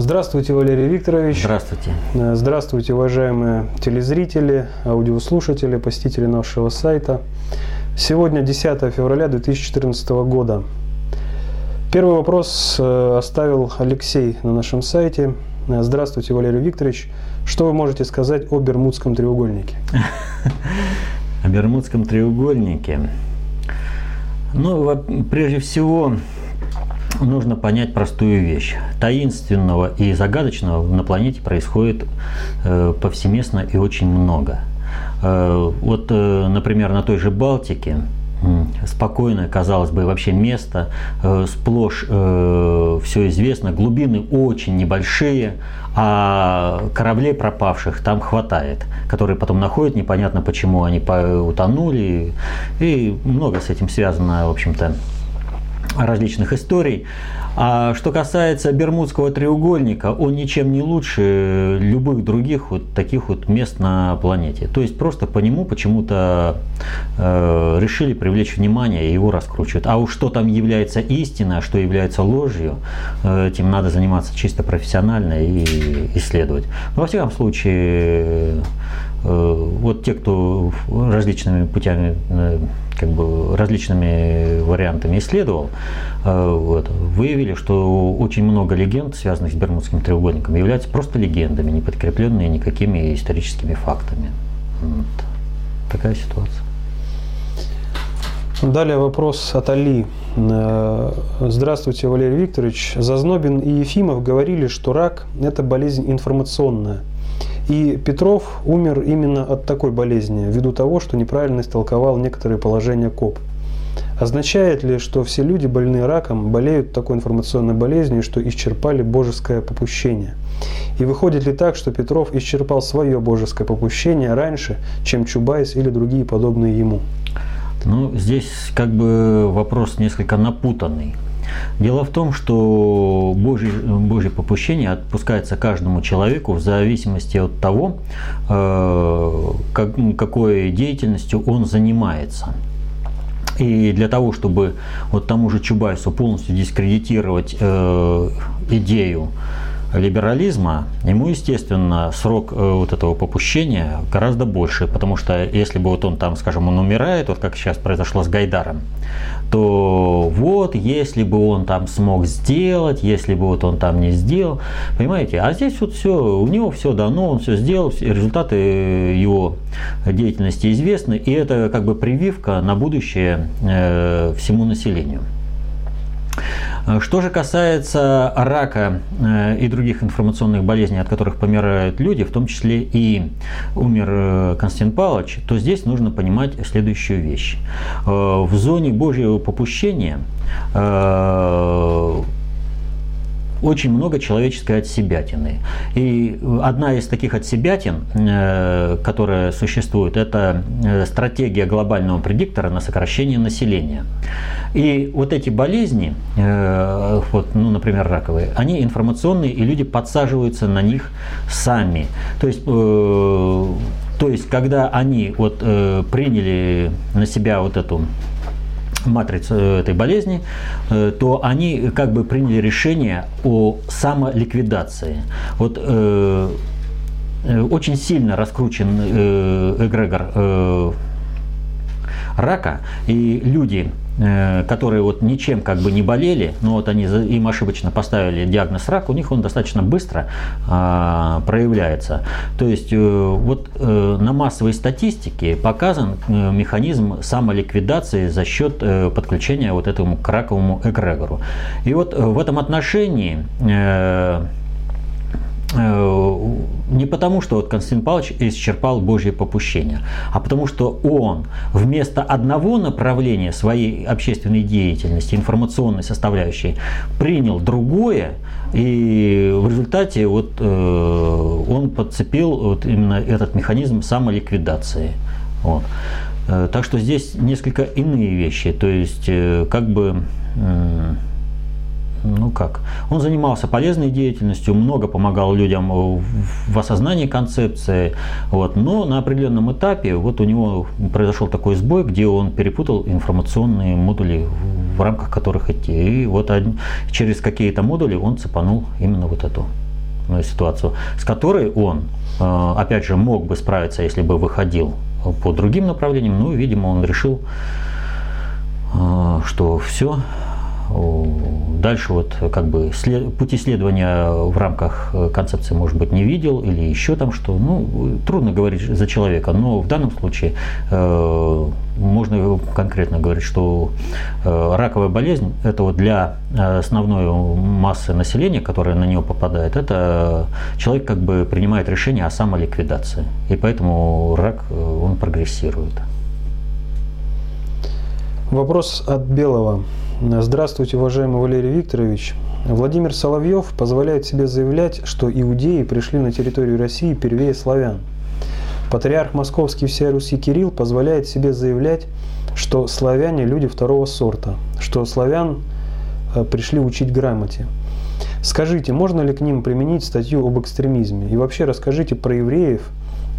Здравствуйте, Валерий Викторович. Здравствуйте. Э, здравствуйте, уважаемые телезрители, аудиослушатели, посетители нашего сайта. Сегодня 10 февраля 2014 года. Первый вопрос э, оставил Алексей на нашем сайте. Э, здравствуйте, Валерий Викторович. Что вы можете сказать о Бермудском треугольнике? О Бермудском треугольнике. Ну, прежде всего, нужно понять простую вещь. Таинственного и загадочного на планете происходит э, повсеместно и очень много. Э, вот, э, например, на той же Балтике спокойное, казалось бы, вообще место, сплошь все известно, глубины очень небольшие, а кораблей пропавших там хватает, которые потом находят, непонятно почему они утонули, и много с этим связано, в общем-то, различных историй. А что касается Бермудского треугольника, он ничем не лучше любых других вот таких вот мест на планете. То есть просто по нему почему-то э, решили привлечь внимание и его раскручивают. А уж что там является истиной, а что является ложью, э, этим надо заниматься чисто профессионально и исследовать. Но во всяком случае, вот те, кто различными путями э, как бы различными вариантами исследовал, э, вот, выявили, что очень много легенд, связанных с Бермудским треугольником, являются просто легендами, не подкрепленные никакими историческими фактами. Вот. Такая ситуация. Далее вопрос от Али. Э, Здравствуйте, Валерий Викторович. Зазнобин и Ефимов говорили, что рак – это болезнь информационная. И Петров умер именно от такой болезни, ввиду того, что неправильно истолковал некоторые положения КОП. Означает ли, что все люди, больные раком, болеют такой информационной болезнью, что исчерпали божеское попущение? И выходит ли так, что Петров исчерпал свое божеское попущение раньше, чем Чубайс или другие подобные ему? Ну, здесь как бы вопрос несколько напутанный. Дело в том, что Божье, Божье попущение отпускается каждому человеку в зависимости от того, э, как, какой деятельностью он занимается. И для того, чтобы вот тому же Чубайсу полностью дискредитировать э, идею либерализма, ему, естественно, срок э, вот этого попущения гораздо больше, потому что если бы вот он там, скажем, он умирает, вот как сейчас произошло с Гайдаром, то вот, если бы он там смог сделать, если бы вот он там не сделал, понимаете, а здесь вот все, у него все дано, он все сделал, результаты его деятельности известны, и это как бы прививка на будущее э, всему населению. Э, что же касается рака э, и других информационных болезней, от которых помирают люди, в том числе и умер э, Константин Павлович, то здесь нужно понимать следующую вещь. В зоне Божьего попущения очень много человеческой отсебятины. И одна из таких отсебятин, которая существует, это стратегия глобального предиктора на сокращение населения. И вот эти болезни, э, вот, ну, например, раковые, они информационные, и люди подсаживаются на них сами. То есть, э, то есть когда они вот, э, приняли на себя вот эту матрицу этой болезни, то они как бы приняли решение о самоликвидации. Вот очень сильно раскручен эгрегор рака, и люди Э, которые вот ничем как бы не болели, но вот они им ошибочно поставили диагноз рак, у них он достаточно быстро а, проявляется. То есть э, вот э, на массовой статистике показан механизм самоликвидации за счет подключения вот этому к раковому эгрегору. И вот в этом отношении Э, не потому, что вот Константин Павлович исчерпал Божье попущение, а потому что он вместо одного направления своей общественной деятельности, информационной составляющей, принял другое, и в результате вот, э, он подцепил вот именно этот механизм самоликвидации. Вот. Э, так что здесь несколько иные вещи. То есть, как бы ну как, он занимался полезной деятельностью, много помогал людям в осознании концепции, вот, но на определенном этапе вот у него произошел такой сбой, где он перепутал информационные модули, в рамках которых идти, и вот через какие-то модули он цепанул именно вот эту ситуацию, с которой он, опять же, мог бы справиться, если бы выходил по другим направлениям, но, видимо, он решил, что все, дальше вот как бы след, путь исследования в рамках э, концепции, может быть, не видел или еще там что. Ну, трудно говорить за человека, но в данном случае э, можно конкретно говорить, что э, раковая болезнь это вот для основной массы населения, которая на нее попадает, это человек как бы принимает решение о самоликвидации. И поэтому рак, э, он прогрессирует. Вопрос от Белого. Здравствуйте, уважаемый Валерий Викторович. Владимир Соловьев позволяет себе заявлять, что иудеи пришли на территорию России первее славян. Патриарх Московский всей Руси Кирилл позволяет себе заявлять, что славяне – люди второго сорта, что славян э, пришли учить грамоте. Скажите, можно ли к ним применить статью об экстремизме? И вообще расскажите про евреев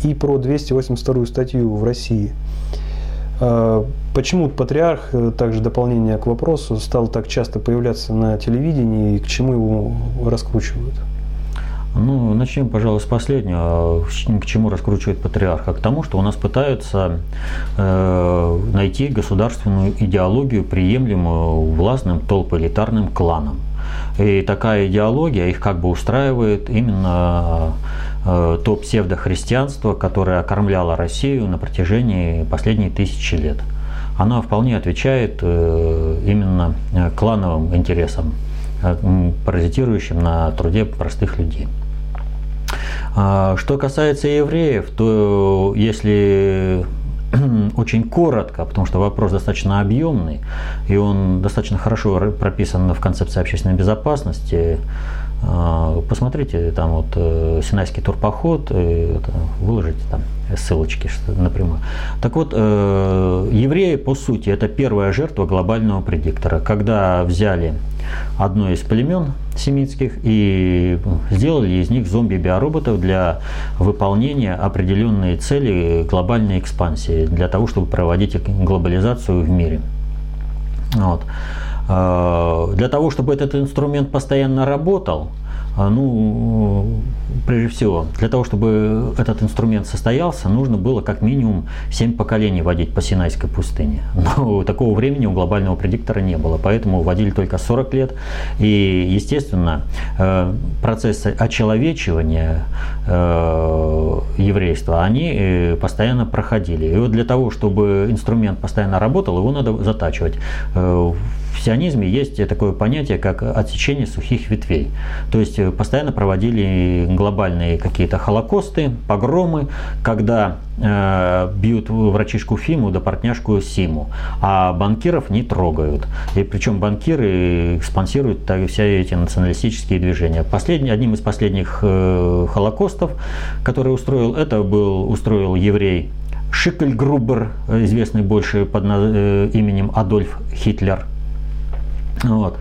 и про 282 статью в России – почему патриарх, э, также дополнение к вопросу, стал так часто появляться на телевидении и к чему его раскручивают? Ну, начнем, пожалуй, с последнего. К чему раскручивает патриарха? К тому, что у нас пытаются э, найти государственную идеологию, приемлемую властным толпоэлитарным кланам. И такая идеология их как бы устраивает именно Э, то псевдохристианство, которое окормляло Россию на протяжении последних тысячи лет. Оно вполне отвечает э, именно э, клановым интересам, паразитирующим на труде простых людей. А, что касается евреев, то если очень коротко, потому что вопрос достаточно объемный, и он достаточно хорошо прописан в концепции общественной безопасности, посмотрите, там вот э, Синайский турпоход, выложите там ссылочки напрямую. Так вот, э, евреи, по сути, это первая жертва глобального предиктора. Когда взяли одно из племен семитских и сделали из них зомби-биороботов для выполнения определенной цели глобальной экспансии, для того, чтобы проводить глобализацию в мире. Вот. А, для того, чтобы этот инструмент постоянно работал, а, ну, прежде всего, для того, чтобы этот инструмент состоялся, нужно было как минимум 7 поколений водить по Синайской пустыне. Но такого времени у глобального предиктора не было, поэтому водили только 40 лет. И, естественно, э, процессы очеловечивания э, еврейства, они э, постоянно проходили. И вот для того, чтобы инструмент постоянно работал, его надо затачивать в сионизме есть такое понятие, как отсечение сухих ветвей. То есть э, постоянно проводили глобальные какие-то холокосты, погромы, когда э, бьют врачишку Фиму да партняшку Симу, а банкиров не трогают. И причем банкиры спонсируют так, все эти националистические движения. Последний, одним из последних э, холокостов, который устроил, это был устроил еврей Шикльгрубер, известный больше под э, именем Адольф Хитлер – вот.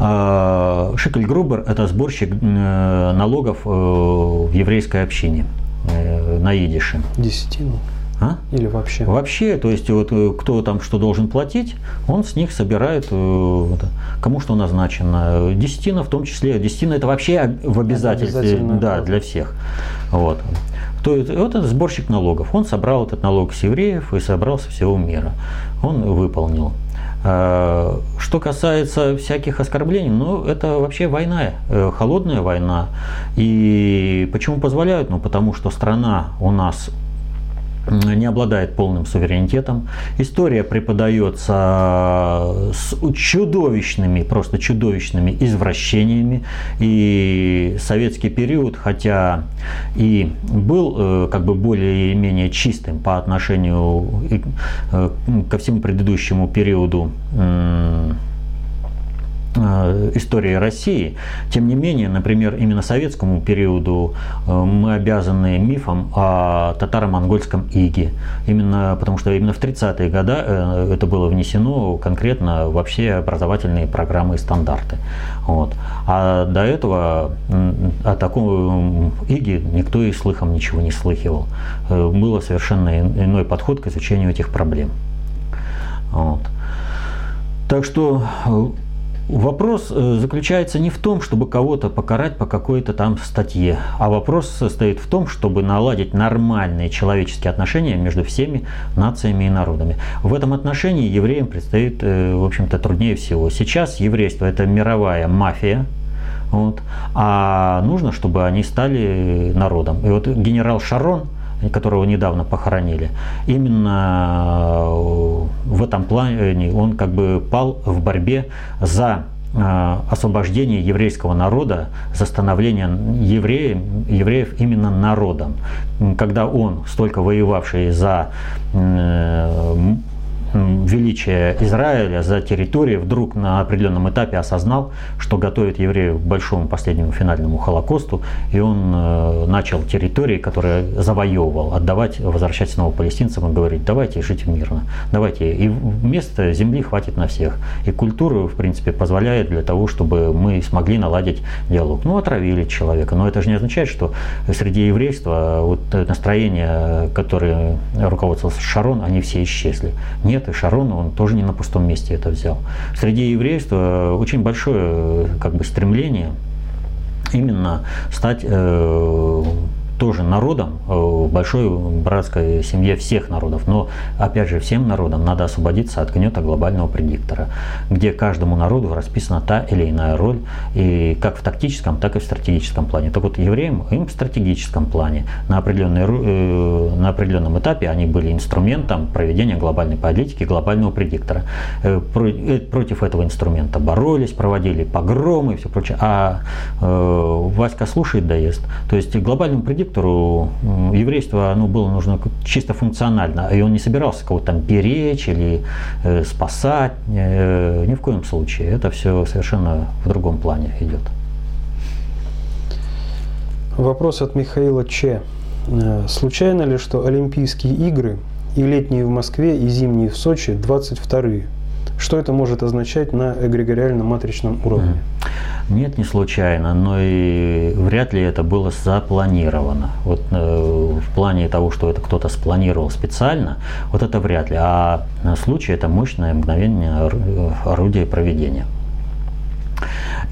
А, Шикельгрубер – это сборщик э, налогов э, в еврейской общине э, на идише. Десятину? А? Или вообще? Вообще, то есть вот кто там что должен платить, он с них собирает, кому что назначено. Десятина в том числе. Десятина это вообще в обязательстве да, для всех. Вот. То есть вот это сборщик налогов. Он собрал этот налог с евреев и собрал со всего мира. Он выполнил. А, что касается всяких оскорблений, ну, это вообще война, э, холодная война. И почему позволяют? Ну, потому что страна у нас не обладает полным суверенитетом. История преподается с чудовищными, просто чудовищными извращениями. И советский период, хотя и был э, как бы более-менее чистым по отношению э, ко всему предыдущему периоду истории России. Тем не менее, например, именно советскому периоду э, мы обязаны мифом о татаро-монгольском иге. Именно потому что именно в 30-е годы э, это было внесено конкретно во все образовательные программы и стандарты. Вот. А до этого о таком иге никто и слыхом ничего не слыхивал. Было совершенно иной подход к изучению этих проблем. Вот. Так что Вопрос э, заключается не в том, чтобы кого-то покарать по какой-то там статье, а вопрос состоит в том, чтобы наладить нормальные человеческие отношения между всеми нациями и народами. В этом отношении евреям предстоит, э, в общем-то, труднее всего. Сейчас еврейство – это мировая мафия, вот, а нужно, чтобы они стали народом. И вот генерал Шарон – которого недавно похоронили, именно э, в этом плане он как бы пал в борьбе за э, освобождение еврейского народа, за становление евреев, евреев именно народом. Когда он, столько воевавший за э, величия Израиля за территорию, вдруг на определенном этапе осознал, что готовит евреев к большому последнему финальному Холокосту, и он э, начал территории, которые завоевывал, отдавать, возвращать снова палестинцам и говорить, давайте жить мирно, давайте, и вместо земли хватит на всех. И культура, в принципе, позволяет для того, чтобы мы смогли наладить диалог. Ну, отравили человека, но это же не означает, что среди еврейства вот настроения, которые руководствовался Шарон, они все исчезли. Нет, нет, и Шарон, он тоже не на пустом месте это взял. Среди еврейства очень большое как бы, стремление именно стать э, тоже народом, э, большой братской семье всех народов. Но, опять же, всем народам надо освободиться от гнета глобального предиктора, где каждому народу расписана та или иная роль, и как в тактическом, так и в стратегическом плане. Так вот, евреям им в стратегическом плане на, определенной, э, на определенном этапе они были инструментом проведения глобальной политики, глобального предиктора. Э, против этого инструмента боролись, проводили погромы и все прочее. А э, Васька слушает, да ест. То есть глобальному предиктору сектору еврейство оно было нужно чисто функционально, и он не собирался кого-то там беречь или э, спасать, э, ни в коем случае. Это все совершенно в другом плане идет. Вопрос от Михаила Че. Э, случайно ли, что Олимпийские игры и летние в Москве, и зимние в Сочи 22-е? Что это может означать на эгрегориально-матричном уровне? Нет, не случайно, но и вряд ли это было запланировано. Вот э, в плане того, что это кто-то спланировал специально, вот это вряд ли. А случай это мощное мгновение орудия проведения.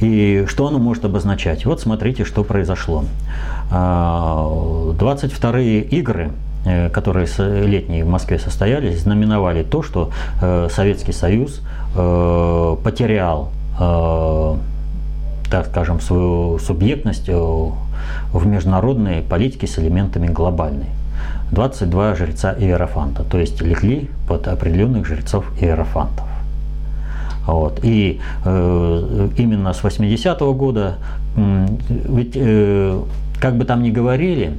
И что оно может обозначать? Вот смотрите, что произошло. 22-е а, игры Э, которые летние в Москве состоялись, знаменовали то, что э, Советский Союз э, потерял, так скажем, свою субъектность в международной политике с элементами глобальной. 22 жреца Иерофанта, то есть легли под определенных жрецов Иерофантов. Вот. И э, именно с 80-го года, э, ведь э, как бы там ни говорили,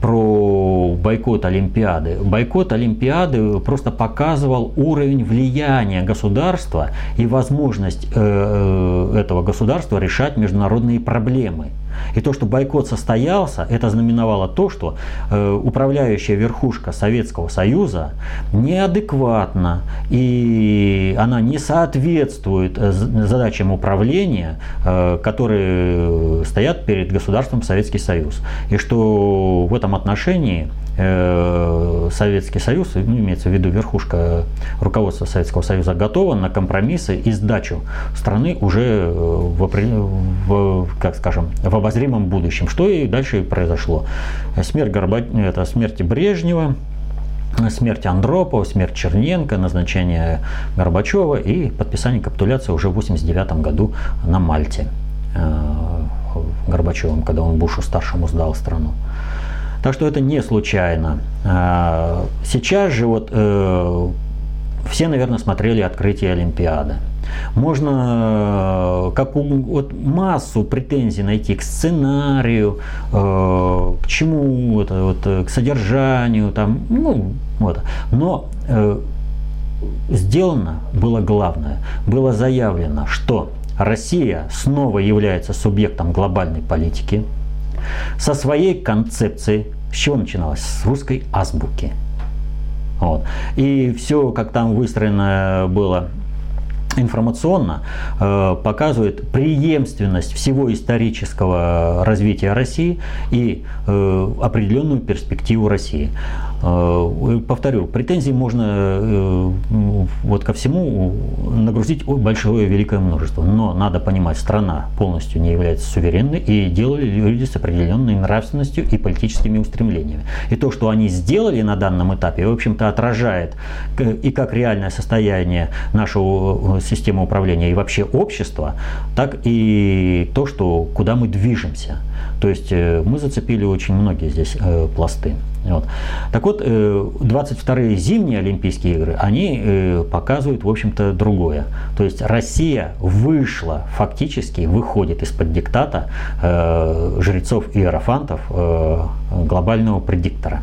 про бойкот Олимпиады. Бойкот Олимпиады просто показывал уровень влияния государства и возможность э, э, этого государства решать международные проблемы. И то, что бойкот состоялся, это знаменовало то, что э, управляющая верхушка Советского Союза неадекватна и она не соответствует задачам управления, которые стоят перед государством Советский Союз. И что в этом этом отношении э, Советский Союз, ну, имеется в виду верхушка руководства Советского Союза, готова на компромиссы и сдачу страны уже э, в, в, как скажем, в обозримом будущем, что и дальше произошло. Смерть, Горба... это смерть Брежнева, смерть Андропова, смерть Черненко, назначение Горбачева и подписание капитуляции уже в 1989 году на Мальте э, Горбачевым, когда он Бушу старшему сдал страну. Так что это не случайно. А, сейчас же вот э, все, наверное, смотрели открытие Олимпиады. Можно э, как вот массу претензий найти к сценарию, э, к чему вот, к содержанию, там, ну, вот. Но сделано было главное. Было заявлено, что Россия снова является субъектом глобальной политики – со своей концепцией. С чего начиналось? С русской азбуки. Вот. И все, как там выстроено было информационно э, показывает преемственность всего исторического развития России и э, определенную перспективу России. Э, повторю, претензий можно э, вот ко всему нагрузить большое великое множество. Но надо понимать, страна полностью не является суверенной и делали люди с определенной нравственностью и политическими устремлениями. И то, что они сделали на данном этапе, в общем-то отражает и как реальное состояние нашего системы управления и вообще общества, так и то, что, куда мы движемся. То есть э, мы зацепили очень многие здесь пласты. Вот. Так вот, 22-е э, зимние Олимпийские игры, они э, показывают, в общем-то, другое. То есть Россия вышла, фактически выходит из-под диктата э, жрецов и иерофантов глобального предиктора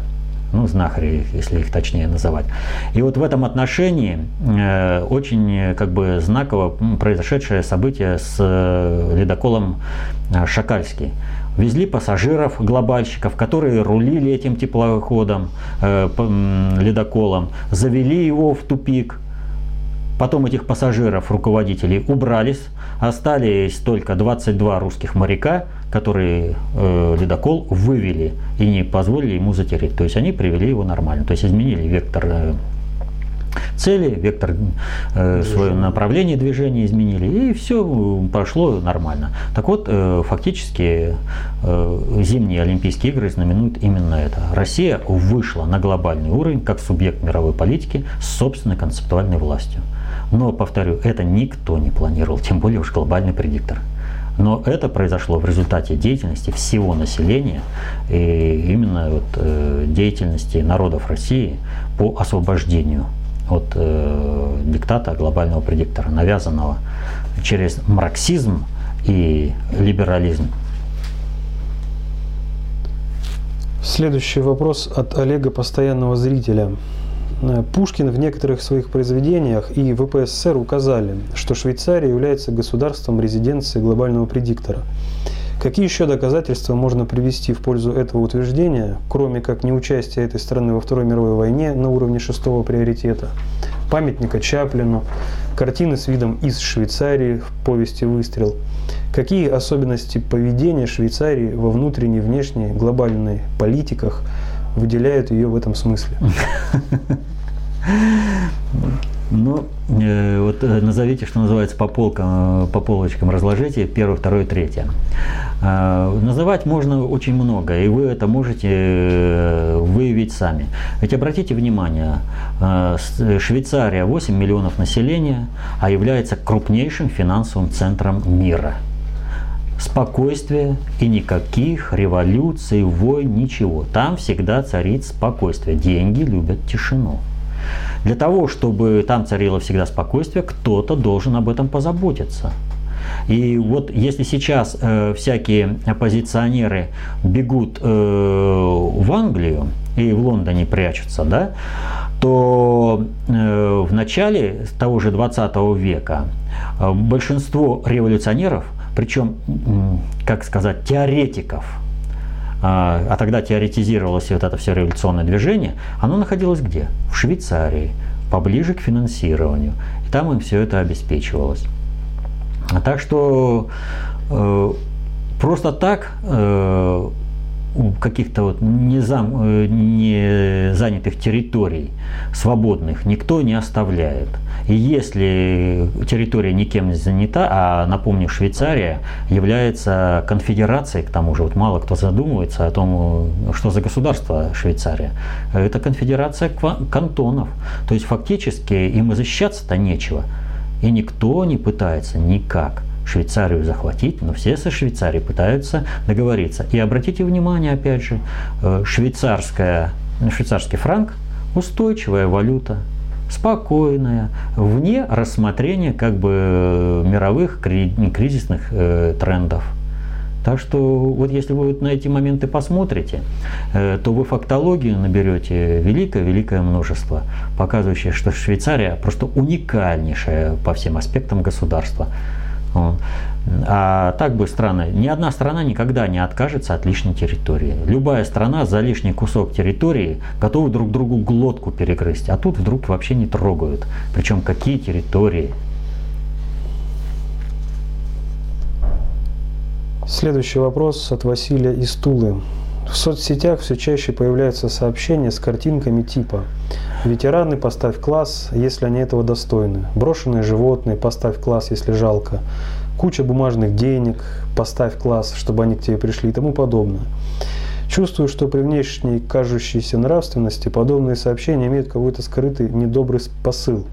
ну, знахари, если их точнее называть. И вот в этом отношении э, очень как бы знаково произошедшее событие с э, ледоколом Шакальский. Везли пассажиров, глобальщиков, которые рулили этим теплоходом, э, ледоколом, завели его в тупик. Потом этих пассажиров, руководителей убрались, остались только 22 русских моряка, которые э, ледокол вывели и не позволили ему затереть. То есть они привели его нормально, то есть изменили вектор э, цели, вектор э, свое направление движения изменили, и все прошло нормально. Так вот, э, фактически э, зимние Олимпийские игры знаменуют именно это. Россия вышла на глобальный уровень как субъект мировой политики с собственной концептуальной властью. Но, повторю, это никто не планировал, тем более уж глобальный предиктор. Но это произошло в результате деятельности всего населения и именно вот, э, деятельности народов России по освобождению от э, диктата глобального предиктора, навязанного через марксизм и либерализм. Следующий вопрос от Олега, постоянного зрителя. Э, Пушкин в некоторых своих произведениях и ВПССР указали, что Швейцария является государством резиденции глобального предиктора. Какие еще доказательства можно привести в пользу этого утверждения, кроме как неучастия этой страны во Второй мировой войне на уровне шестого приоритета, памятника Чаплину, картины с видом из Швейцарии в повести «Выстрел», Какие особенности поведения Швейцарии во внутренней внешней глобальной политиках выделяют ее в этом смысле? Ну, э, вот э, назовите, что называется, по полкам, э, по полочкам разложите, первое, второе, третье. Э, называть можно очень много, и вы это можете э, выявить сами. Ведь обратите внимание, э, Швейцария 8 миллионов населения, а является крупнейшим финансовым центром мира. Спокойствие и никаких революций, войн, ничего. Там всегда царит спокойствие. Деньги любят тишину. Для того, чтобы там царило всегда спокойствие, кто-то должен об этом позаботиться. И вот если сейчас э, всякие оппозиционеры бегут э, в Англию и в Лондоне прячутся, да, то э, в начале того же 20 века э, большинство революционеров, причем, как сказать, теоретиков, а, а тогда теоретизировалось вот это все революционное движение, оно находилось где? В Швейцарии, поближе к финансированию. И там им все это обеспечивалось. Так что э, просто так э, каких-то вот не, зам, э, не занятых территорий свободных никто не оставляет. И если территория никем не занята, а напомню, Швейцария является конфедерацией, к тому же вот мало кто задумывается о том, что за государство Швейцария. Это конфедерация кантонов. То есть фактически им и защищаться-то нечего. И никто не пытается никак Швейцарию захватить, но все со Швейцарией пытаются договориться. И обратите внимание, опять же, э, швейцарская, швейцарский франк – устойчивая валюта, спокойная, вне рассмотрения как бы э, мировых кризисных э, трендов. Так что вот если вы вот на эти моменты посмотрите, э, то вы фактологию наберете великое-великое множество, показывающее, что Швейцария просто уникальнейшее по всем аспектам государства. А так бы страны, ни одна страна никогда не откажется от лишней территории. Любая страна за лишний кусок территории готова друг другу глотку перегрызть, а тут вдруг вообще не трогают. Причем какие территории? Следующий вопрос от Василия из Тулы. В соцсетях все чаще появляются сообщения с картинками типа «Ветераны, поставь класс, если они этого достойны», «Брошенные животные, поставь класс, если жалко», «Куча бумажных денег, поставь класс, чтобы они к тебе пришли» и тому подобное. Чувствую, что при внешней кажущейся нравственности подобные сообщения имеют какой-то скрытый недобрый посыл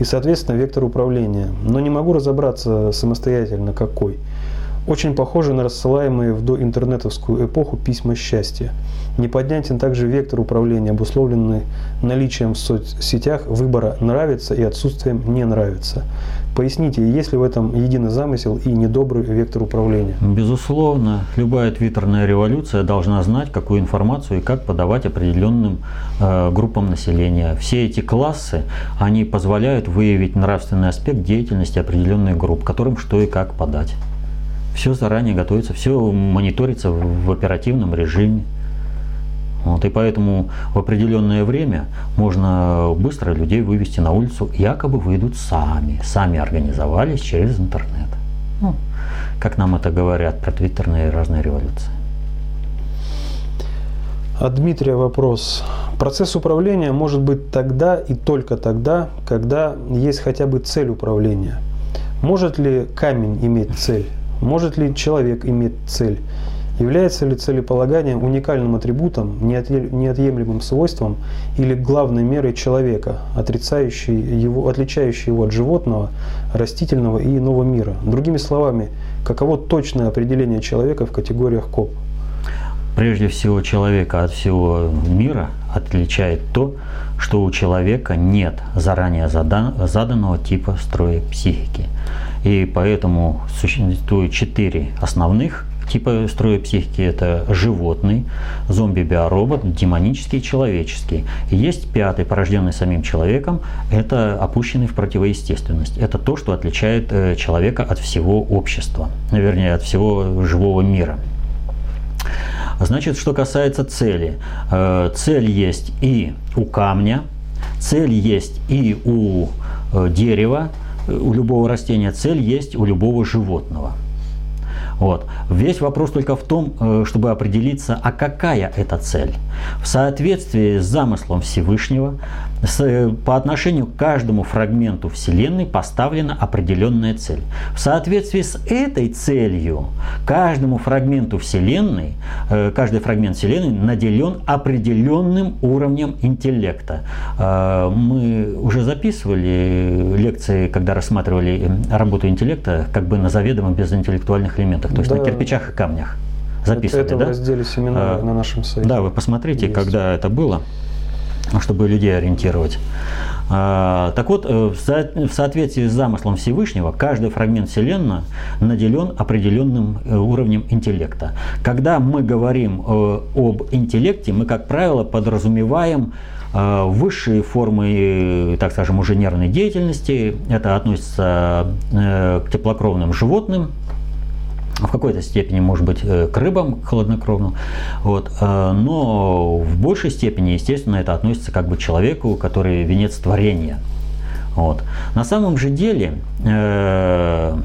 и, соответственно, вектор управления. Но не могу разобраться самостоятельно, какой. Очень похоже на рассылаемые в доинтернетовскую эпоху письма счастья. Неподнятен также вектор управления, обусловленный наличием в соцсетях выбора «нравится» и отсутствием «не нравится». Поясните, есть ли в этом единый замысел и недобрый вектор управления? Безусловно, любая твиттерная революция должна знать, какую информацию и как подавать определенным э, группам населения. Все эти классы, они позволяют выявить нравственный аспект деятельности определенных групп, которым что и как подать. Все заранее готовится, все мониторится в оперативном режиме. Вот, и поэтому в определенное время можно быстро людей вывести на улицу, якобы выйдут сами, сами организовались через интернет. Ну, как нам это говорят про твиттерные разные революции. От Дмитрия вопрос. Процесс управления может быть тогда и только тогда, когда есть хотя бы цель управления. Может ли камень иметь цель? Может ли человек иметь цель? Является ли целеполагание уникальным атрибутом, неотъемлемым свойством или главной мерой человека, отрицающей его, отличающей его от животного, растительного и иного мира? Другими словами, каково точное определение человека в категориях КОП? Прежде всего, человека от всего мира отличает то, что у человека нет заранее заданного типа строя психики. И поэтому существует четыре основных типа строя психики это животный, зомби-биоробот, демонический, человеческий. И есть пятый, порожденный самим человеком, это опущенный в противоестественность. Это то, что отличает э, человека от всего общества, вернее, от всего живого мира. Значит, что касается цели. Э, цель есть и у камня, цель есть и у э, дерева, у любого растения, цель есть у любого животного. Вот. Весь вопрос только в том, э, чтобы определиться, а какая это цель. В соответствии с замыслом Всевышнего, э, по отношению к каждому фрагменту Вселенной поставлена определенная цель. В соответствии с этой целью, каждому фрагменту Вселенной, э, каждый фрагмент Вселенной наделен определенным уровнем интеллекта. Мы уже записывали лекции, когда рассматривали работу интеллекта, как бы на заведомо безинтеллектуальных элементах документах, то есть да. на кирпичах и камнях записывали, это, это да? в разделе семинара а, на нашем сайте. Да, вы посмотрите, Есть. когда это было, чтобы людей ориентировать. А, так вот, э, в соответствии с замыслом Всевышнего, каждый фрагмент Вселенной наделен определенным э, уровнем интеллекта. Когда мы говорим э, об интеллекте, мы, как правило, подразумеваем высшие формы, так скажем, уже нервной деятельности. Это относится к теплокровным животным, в какой-то степени, может быть, э, к рыбам хладнокровным, вот, э, но в большей степени, естественно, это относится как бы к человеку, который венец творения. Вот. На самом же деле э,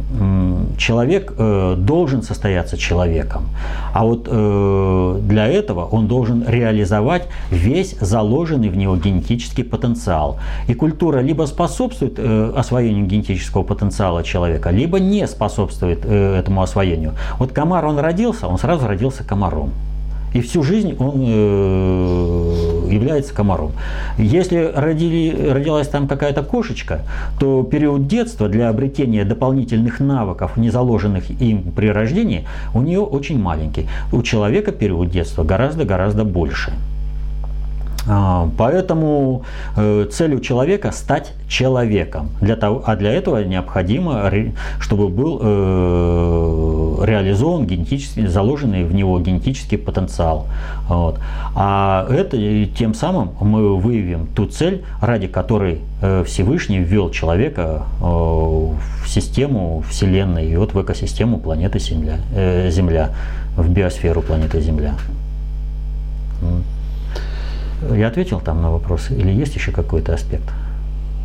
человек э, должен состояться человеком, а вот э, для этого он должен реализовать весь заложенный в него генетический потенциал. И культура либо способствует освоению генетического потенциала человека, либо не способствует этому освоению. Вот комар, он родился, он сразу родился комаром. И всю жизнь он э, является комаром. Если родили, родилась там какая-то кошечка, то период детства для обретения дополнительных навыков, не заложенных им при рождении, у нее очень маленький. У человека период детства гораздо-гораздо больше. А, поэтому э, целью человека стать человеком. Для того, а для этого необходимо, чтобы был э, реализован генетически, заложенный в него генетический потенциал. Вот. А это тем самым мы выявим ту цель, ради которой э, Всевышний ввел человека в систему Вселенной и вот в экосистему планеты Земля, Земля в биосферу планеты Земля. Я ответил там на вопрос или есть еще какой-то аспект?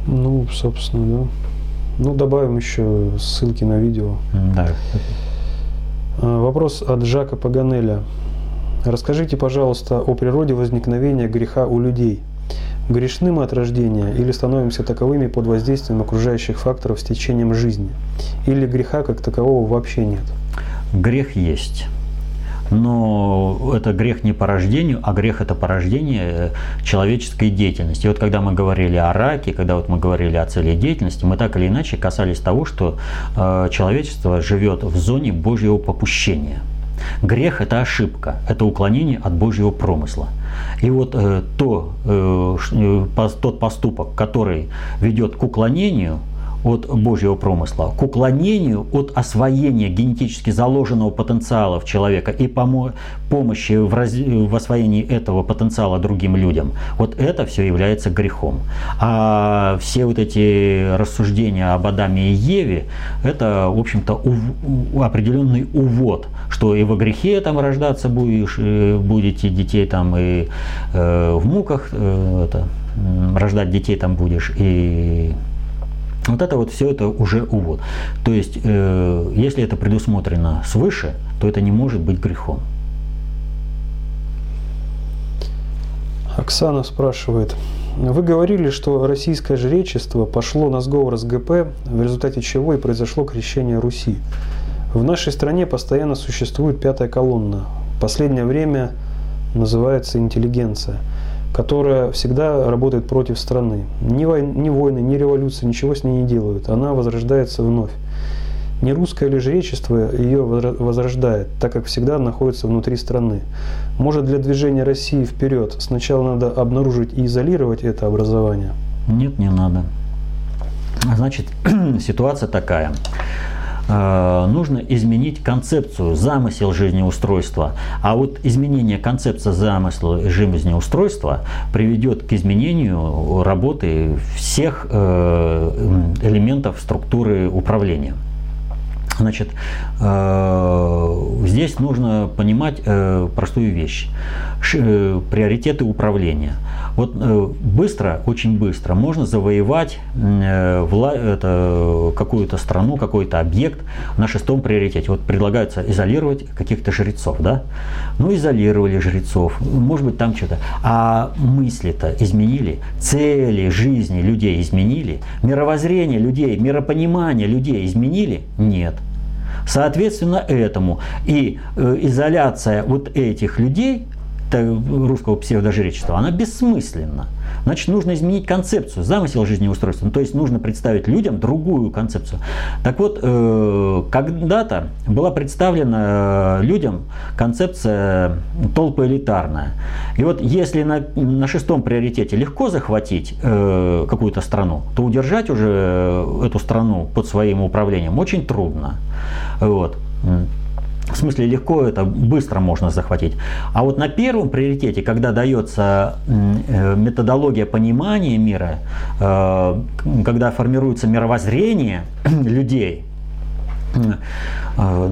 Ну, собственно, да. Ну, добавим еще ссылки на видео. Да. А, вопрос от Жака Паганеля. Расскажите, пожалуйста, о природе возникновения греха у людей. Грешны мы от рождения или становимся таковыми под воздействием окружающих факторов с течением жизни? Или греха как такового вообще нет? Грех есть но это грех не по рождению, а грех это порождение э, человеческой деятельности. И вот когда мы говорили о раке, когда вот мы говорили о цели деятельности, мы так или иначе касались того, что э, человечество живет в зоне Божьего попущения. Грех – это ошибка, это уклонение от Божьего промысла. И вот э, то, э, э тот поступок, который ведет к уклонению – от Божьего промысла, к уклонению от освоения генетически заложенного потенциала в человека и помо- помощи в, раз- в освоении этого потенциала другим людям. Вот это все является грехом. А все вот эти рассуждения об Адаме и Еве, это, в общем-то, ув- определенный увод, что и во грехе там рождаться будешь, будете детей там и э, в муках э, это, рождать детей там будешь и вот это вот все это уже увод. То есть, э, если это предусмотрено свыше, то это не может быть грехом. Оксана спрашивает. Вы говорили, что российское жречество пошло на сговор с ГП, в результате чего и произошло крещение Руси. В нашей стране постоянно существует пятая колонна. Последнее время называется интеллигенция – которая всегда работает против страны. Ни, войны, ни войны, ни революции ничего с ней не делают. Она возрождается вновь. Не русское ли жречество ее возрождает, так как всегда находится внутри страны. Может для движения России вперед сначала надо обнаружить и изолировать это образование? Нет, не надо. Значит, ситуация такая. Э, нужно изменить концепцию, замысел жизнеустройства. А вот изменение концепции замысла жизнеустройства приведет к изменению работы всех э, элементов структуры управления. Значит, э, здесь нужно понимать простую вещь. Приоритеты управления – вот э, быстро, очень быстро можно завоевать э, какую-то страну, какой-то объект на шестом приоритете. Вот предлагается изолировать каких-то жрецов, да? Ну, изолировали жрецов, может быть, там что-то. А мысли-то изменили, цели жизни людей изменили, мировоззрение людей, миропонимание людей изменили? Нет. Соответственно, этому. И э, изоляция вот этих людей русского псевдожречества, она бессмысленна. Значит, нужно изменить концепцию, замысел жизнеустройства. Ну, то есть нужно представить людям другую концепцию. Так вот, э, когда-то была представлена э, людям концепция толпа элитарная. И вот если на, на шестом приоритете легко захватить э, какую-то страну, то удержать уже эту страну под своим управлением очень трудно. Вот. В смысле легко это быстро можно захватить. А вот на первом приоритете, когда дается э, методология понимания мира, э, когда формируется мировоззрение людей, э,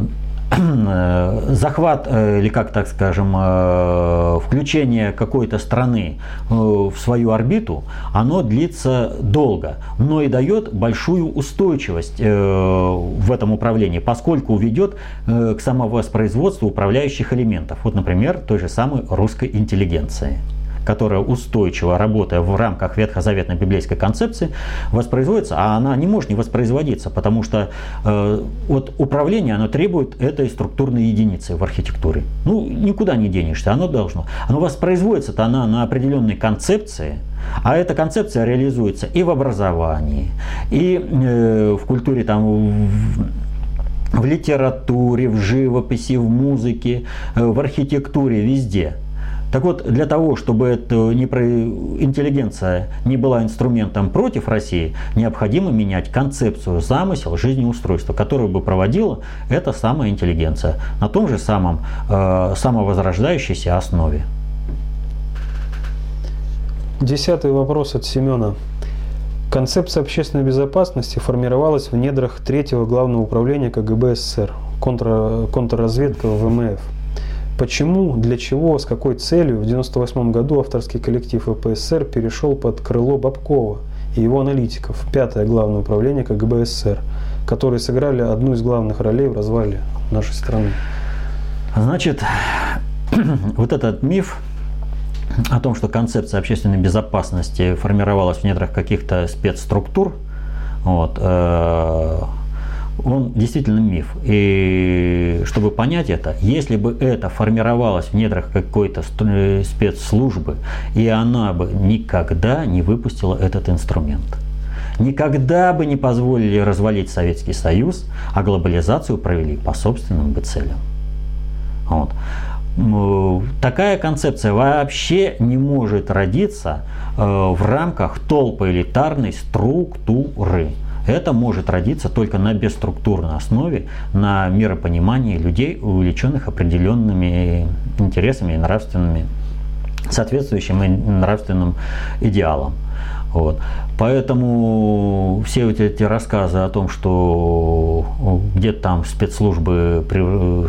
захват э, или как так скажем э, включение какой-то страны в свою орбиту, оно длится долго, но и дает большую устойчивость в этом управлении, поскольку ведет к самовоспроизводству управляющих элементов. Вот, например, той же самой русской интеллигенции которая устойчиво, работая в рамках ветхозаветной библейской концепции, воспроизводится, а она не может не воспроизводиться, потому что э, вот управление, оно требует этой структурной единицы в архитектуре. Ну, никуда не денешься, оно должно. Оно воспроизводится-то она на определенной концепции, а эта концепция реализуется и в образовании, и э, в культуре там, в, в литературе, в живописи, в музыке, э, в архитектуре, везде – так вот, для того, чтобы эта интеллигенция не была инструментом против России, необходимо менять концепцию, замысел, жизнеустройства, которое бы проводила эта самая интеллигенция на том же самом э, самовозрождающейся основе. Десятый вопрос от Семена. Концепция общественной безопасности формировалась в недрах третьего главного управления КГБ СССР, контр, контрразведка ВМФ – Почему, для чего, с какой целью в 1998 году авторский коллектив ВПСР перешел под крыло Бабкова и его аналитиков, пятое главное управление КГБ СССР, которые сыграли одну из главных ролей в развале нашей страны? Значит, вот этот миф о том, что концепция общественной безопасности формировалась в недрах каких-то спецструктур, вот, э, он действительно миф. И чтобы понять это, если бы это формировалось в недрах какой-то э, спецслужбы, и она бы никогда не выпустила этот инструмент. Никогда бы не позволили развалить Советский Союз, а глобализацию провели по собственным бы целям. Вот. Такая концепция вообще не может родиться э, в рамках толпоэлитарной структуры. Это может родиться только на бесструктурной основе, на миропонимании людей, увлеченных определенными интересами и нравственными, соответствующим нравственным идеалам. Вот. Поэтому все вот эти рассказы о том, что где-то там спецслужбы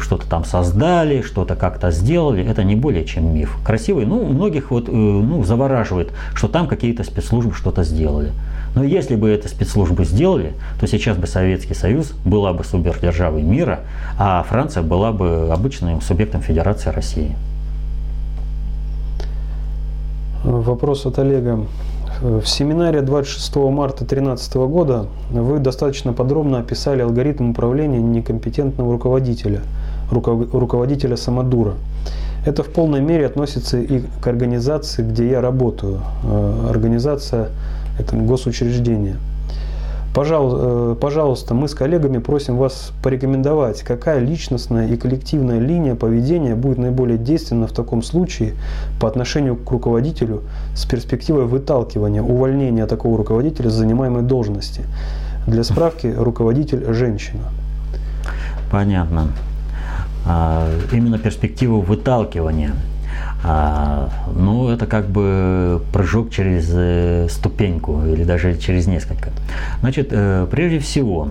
что-то там создали, что-то как-то сделали, это не более чем миф. Красивый, ну, многих вот, э, ну, завораживает, что там какие-то спецслужбы что-то сделали. Но если бы это спецслужбы сделали, то сейчас бы Советский Союз была бы супердержавой мира, а Франция была бы обычным субъектом Федерации России. Вопрос от Олега. В семинаре 26 марта 2013 года вы достаточно подробно описали алгоритм управления некомпетентного руководителя, руководителя самодура. Это в полной мере относится и к организации, где я работаю. Э, организация – это госучреждение – э, пожалуйста, мы с коллегами просим вас порекомендовать, какая личностная и коллективная линия поведения будет наиболее действенна в таком случае по отношению к руководителю с перспективой выталкивания, увольнения такого руководителя с занимаемой должности. Для справки, руководитель – женщина. Понятно. А, именно перспективу выталкивания – а, ну, это как бы прыжок через э, ступеньку или даже через несколько. Значит, э, прежде всего,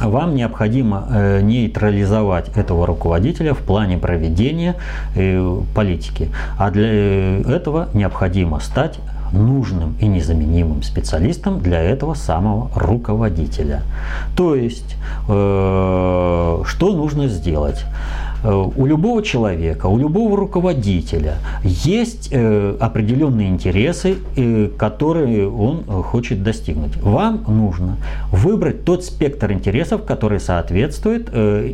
вам необходимо э, нейтрализовать этого руководителя в плане проведения политики. А для этого необходимо стать нужным и незаменимым специалистом для этого самого руководителя. То есть, что нужно сделать? Э, у любого человека, у любого руководителя есть э, определенные интересы, э, которые он хочет достигнуть. Вам нужно выбрать тот спектр интересов, который соответствует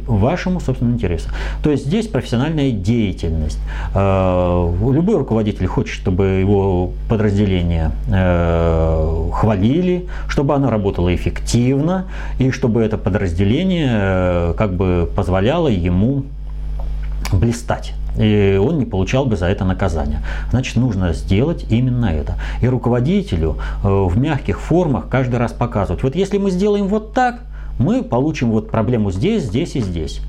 вашему собственному интересу. То есть здесь профессиональная деятельность. Любой руководитель хочет, чтобы его подразделение хвалили, чтобы оно работало эффективно и чтобы это подразделение как бы позволяло ему блистать и он не получал бы за это наказания. Значит, нужно сделать именно это. И руководителю э, в мягких формах каждый раз показывать. Вот если мы сделаем вот так, мы получим вот проблему здесь, здесь и здесь.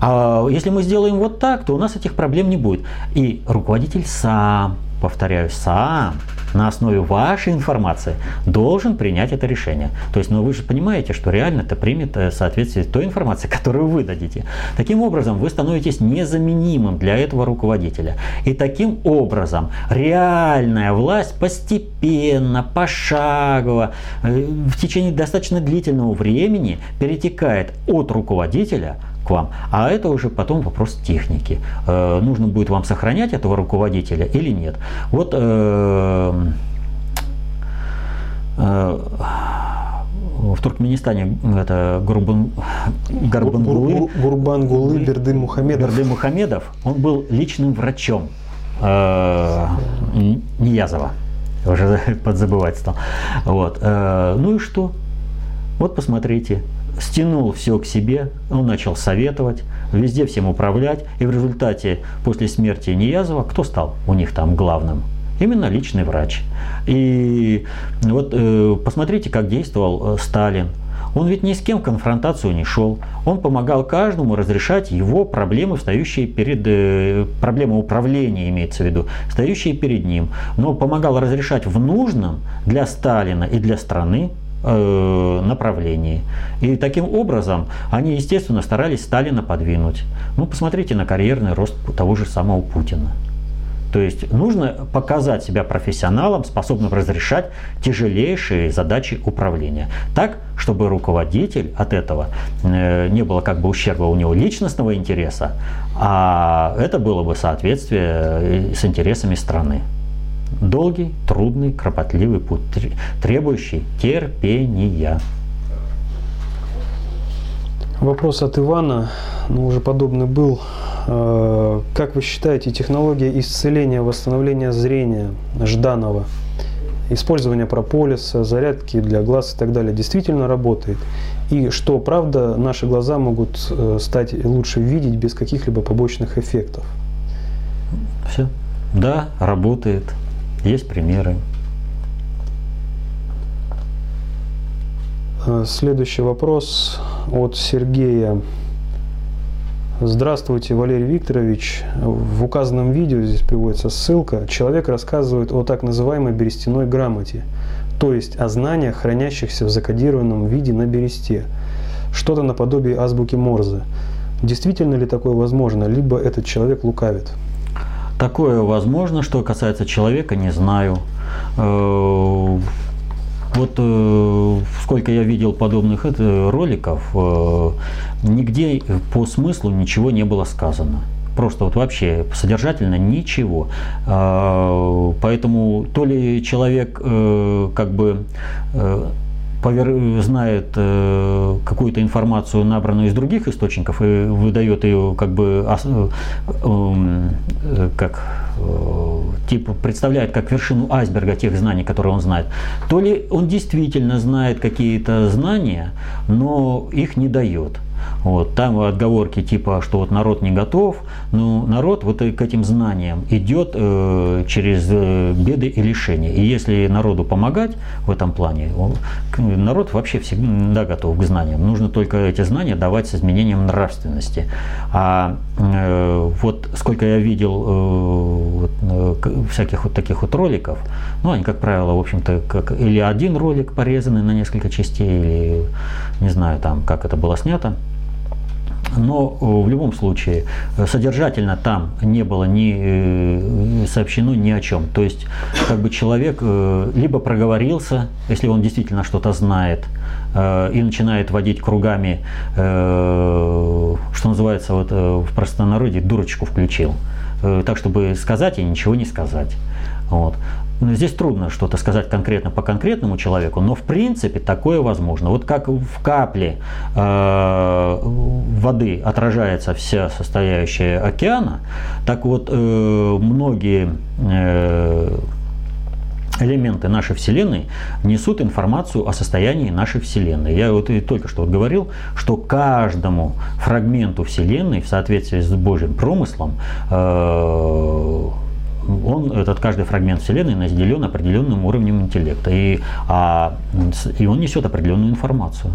А если мы сделаем вот так, то у нас этих проблем не будет. И руководитель сам, повторяю, сам на основе вашей информации должен принять это решение. То есть, ну вы же понимаете, что реально это примет в соответствии с той информацией, которую вы дадите. Таким образом, вы становитесь незаменимым для этого руководителя. И таким образом реальная власть постепенно, пошагово, э, в течение достаточно длительного времени перетекает от руководителя к вам. А это уже потом вопрос техники. Э, нужно будет вам сохранять этого руководителя или нет. Вот э, э, в Туркменистане это Гурбан, Гарбангулы, Гурбангулы Берды Мухамедов. Берды Мухамедов, он был личным врачом э, Ниязова. Уже подзабывать стал. Вот. Э, ну и что? Вот посмотрите, стянул все к себе, он начал советовать, везде всем управлять, и в результате после смерти Ниязова кто стал у них там главным? Именно личный врач. И вот э, посмотрите, как действовал э, Сталин. Он ведь ни с кем в конфронтацию не шел. Он помогал каждому разрешать его проблемы, стоящие перед... Э, проблемы управления имеется в виду, стоящие перед ним. Но помогал разрешать в нужном для Сталина и для страны направлении. И таким образом они, естественно, старались Сталина подвинуть. Ну, посмотрите на карьерный рост того же самого Путина. То есть нужно показать себя профессионалом, способным разрешать тяжелейшие задачи управления. Так, чтобы руководитель от этого э, не было как бы ущерба у него личностного интереса, а это было бы соответствие э, с интересами страны. Долгий, трудный, кропотливый путь, требующий терпения. Вопрос от Ивана, ну, уже подобный был. Э, как вы считаете, технология исцеления, восстановления зрения Жданова, использование прополиса, зарядки для глаз и так далее действительно работает? И что, правда, наши глаза могут э, стать лучше видеть без каких-либо побочных эффектов? Все. Да, работает. Есть примеры. Э, следующий вопрос от Сергея. Здравствуйте, Валерий Викторович. В указанном видео, здесь приводится ссылка, человек рассказывает о так называемой берестяной грамоте, то есть о знаниях, хранящихся в закодированном виде на бересте, что-то наподобие азбуки Морзе. Действительно ли такое возможно, либо этот человек лукавит? Такое возможно, что касается человека, не знаю. Э, вот э, сколько я видел подобных роликов, э, нигде по смыслу ничего не было сказано. Просто вот вообще содержательно ничего. Поэтому то ли человек как бы. Знает э, какую-то информацию, набранную из других источников, и выдает ее как бы э, э, как типа представляет как вершину айсберга тех знаний, которые он знает, то ли он действительно знает какие-то знания, но их не дает. Вот, там отговорки типа, что вот народ не готов, но народ вот к этим знаниям идет э, через э, беды и лишения. И если народу помогать в этом плане, он, народ вообще всегда готов к знаниям. Нужно только эти знания давать с изменением нравственности. А э, вот сколько я видел э, вот, э, всяких вот таких вот роликов, ну они, как правило, в общем-то, как или один ролик порезанный на несколько частей, или не знаю там, как это было снято, но э, в любом случае э, содержательно там не было ни э, сообщено ни о чем. То есть как бы человек либо проговорился, если он действительно что-то знает, и начинает водить кругами, что называется вот в простонародье, дурочку включил, так чтобы сказать и ничего не сказать. Вот. Ну, здесь трудно что-то сказать конкретно по конкретному человеку, но в принципе такое возможно. Вот как в капле э, воды отражается вся состоящая океана, так вот э, многие э, элементы нашей Вселенной несут информацию о состоянии нашей Вселенной. Я вот и только что вот говорил, что каждому фрагменту Вселенной в соответствии с Божьим промыслом э, он, этот каждый фрагмент Вселенной наделен определенным уровнем интеллекта, и, а, и он несет определенную информацию.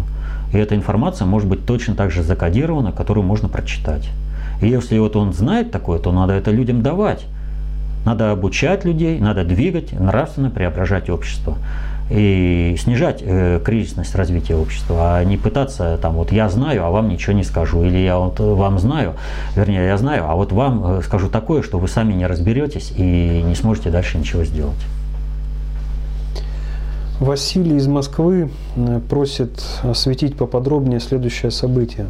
И эта информация может быть точно так же закодирована, которую можно прочитать. И если вот он знает такое, то надо это людям давать. Надо обучать людей, надо двигать, нравственно преображать общество и снижать э, кризисность развития общества, а не пытаться там вот я знаю, а вам ничего не скажу, или я вот вам знаю, вернее я знаю, а вот вам э, скажу такое, что вы сами не разберетесь и не сможете дальше ничего сделать. Василий из Москвы э, просит осветить поподробнее следующее событие.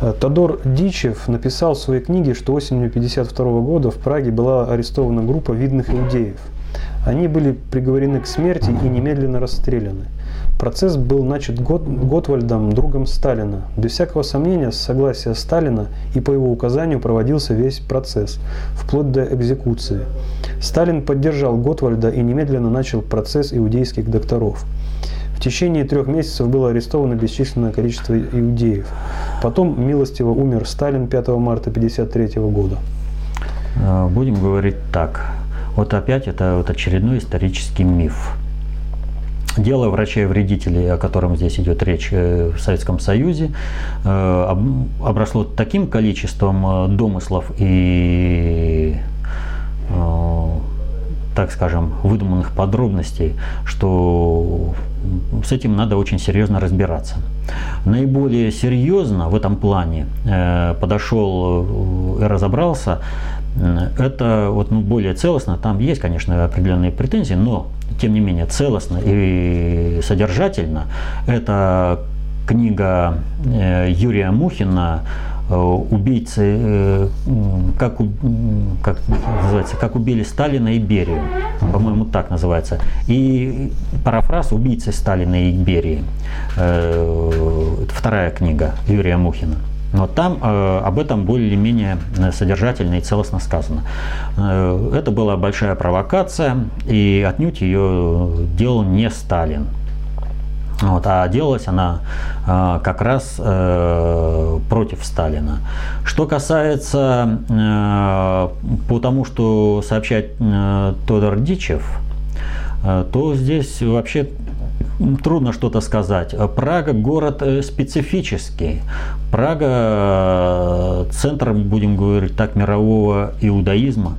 Э, Тодор Дичев написал в своей книге, что осенью 1952 года в Праге была арестована группа видных иудеев – они были приговорены к смерти и немедленно расстреляны. Процесс был начат Гот, Готвальдом, другом Сталина. Без всякого сомнения, с согласия Сталина и по его указанию проводился весь процесс, вплоть до экзекуции. Сталин поддержал Готвальда и немедленно начал процесс иудейских докторов. В течение трех месяцев было арестовано бесчисленное количество иудеев. Потом милостиво умер Сталин 5 марта 1953 года. А, будем говорить так. Вот опять это вот очередной исторический миф. Дело врачей-вредителей, о котором здесь идет речь э, в Советском Союзе, э, обросло таким количеством э, домыслов и так скажем, выдуманных подробностей, что с этим надо очень серьезно разбираться. Наиболее серьезно в этом плане подошел и разобрался это вот, ну, более целостно. Там есть, конечно, определенные претензии, но тем не менее целостно и содержательно. Это книга э, Юрия Мухина Э, убийцы, э, как, как называется, как убили Сталина и Берию, по-моему, так называется. И парафраз «Убийцы Сталина и Берии», вторая книга Юрия Мухина. Но там э, об этом более-менее содержательно и целостно сказано. Э, это была большая провокация, и отнюдь ее делал не Сталин. Вот, а делалась она э, как раз э, против Сталина. Что касается э, по тому, что сообщает э, Тодор Дичев, э, то здесь вообще трудно что-то сказать. Прага город э, специфический. Прага э, центр, будем говорить так, мирового иудаизма.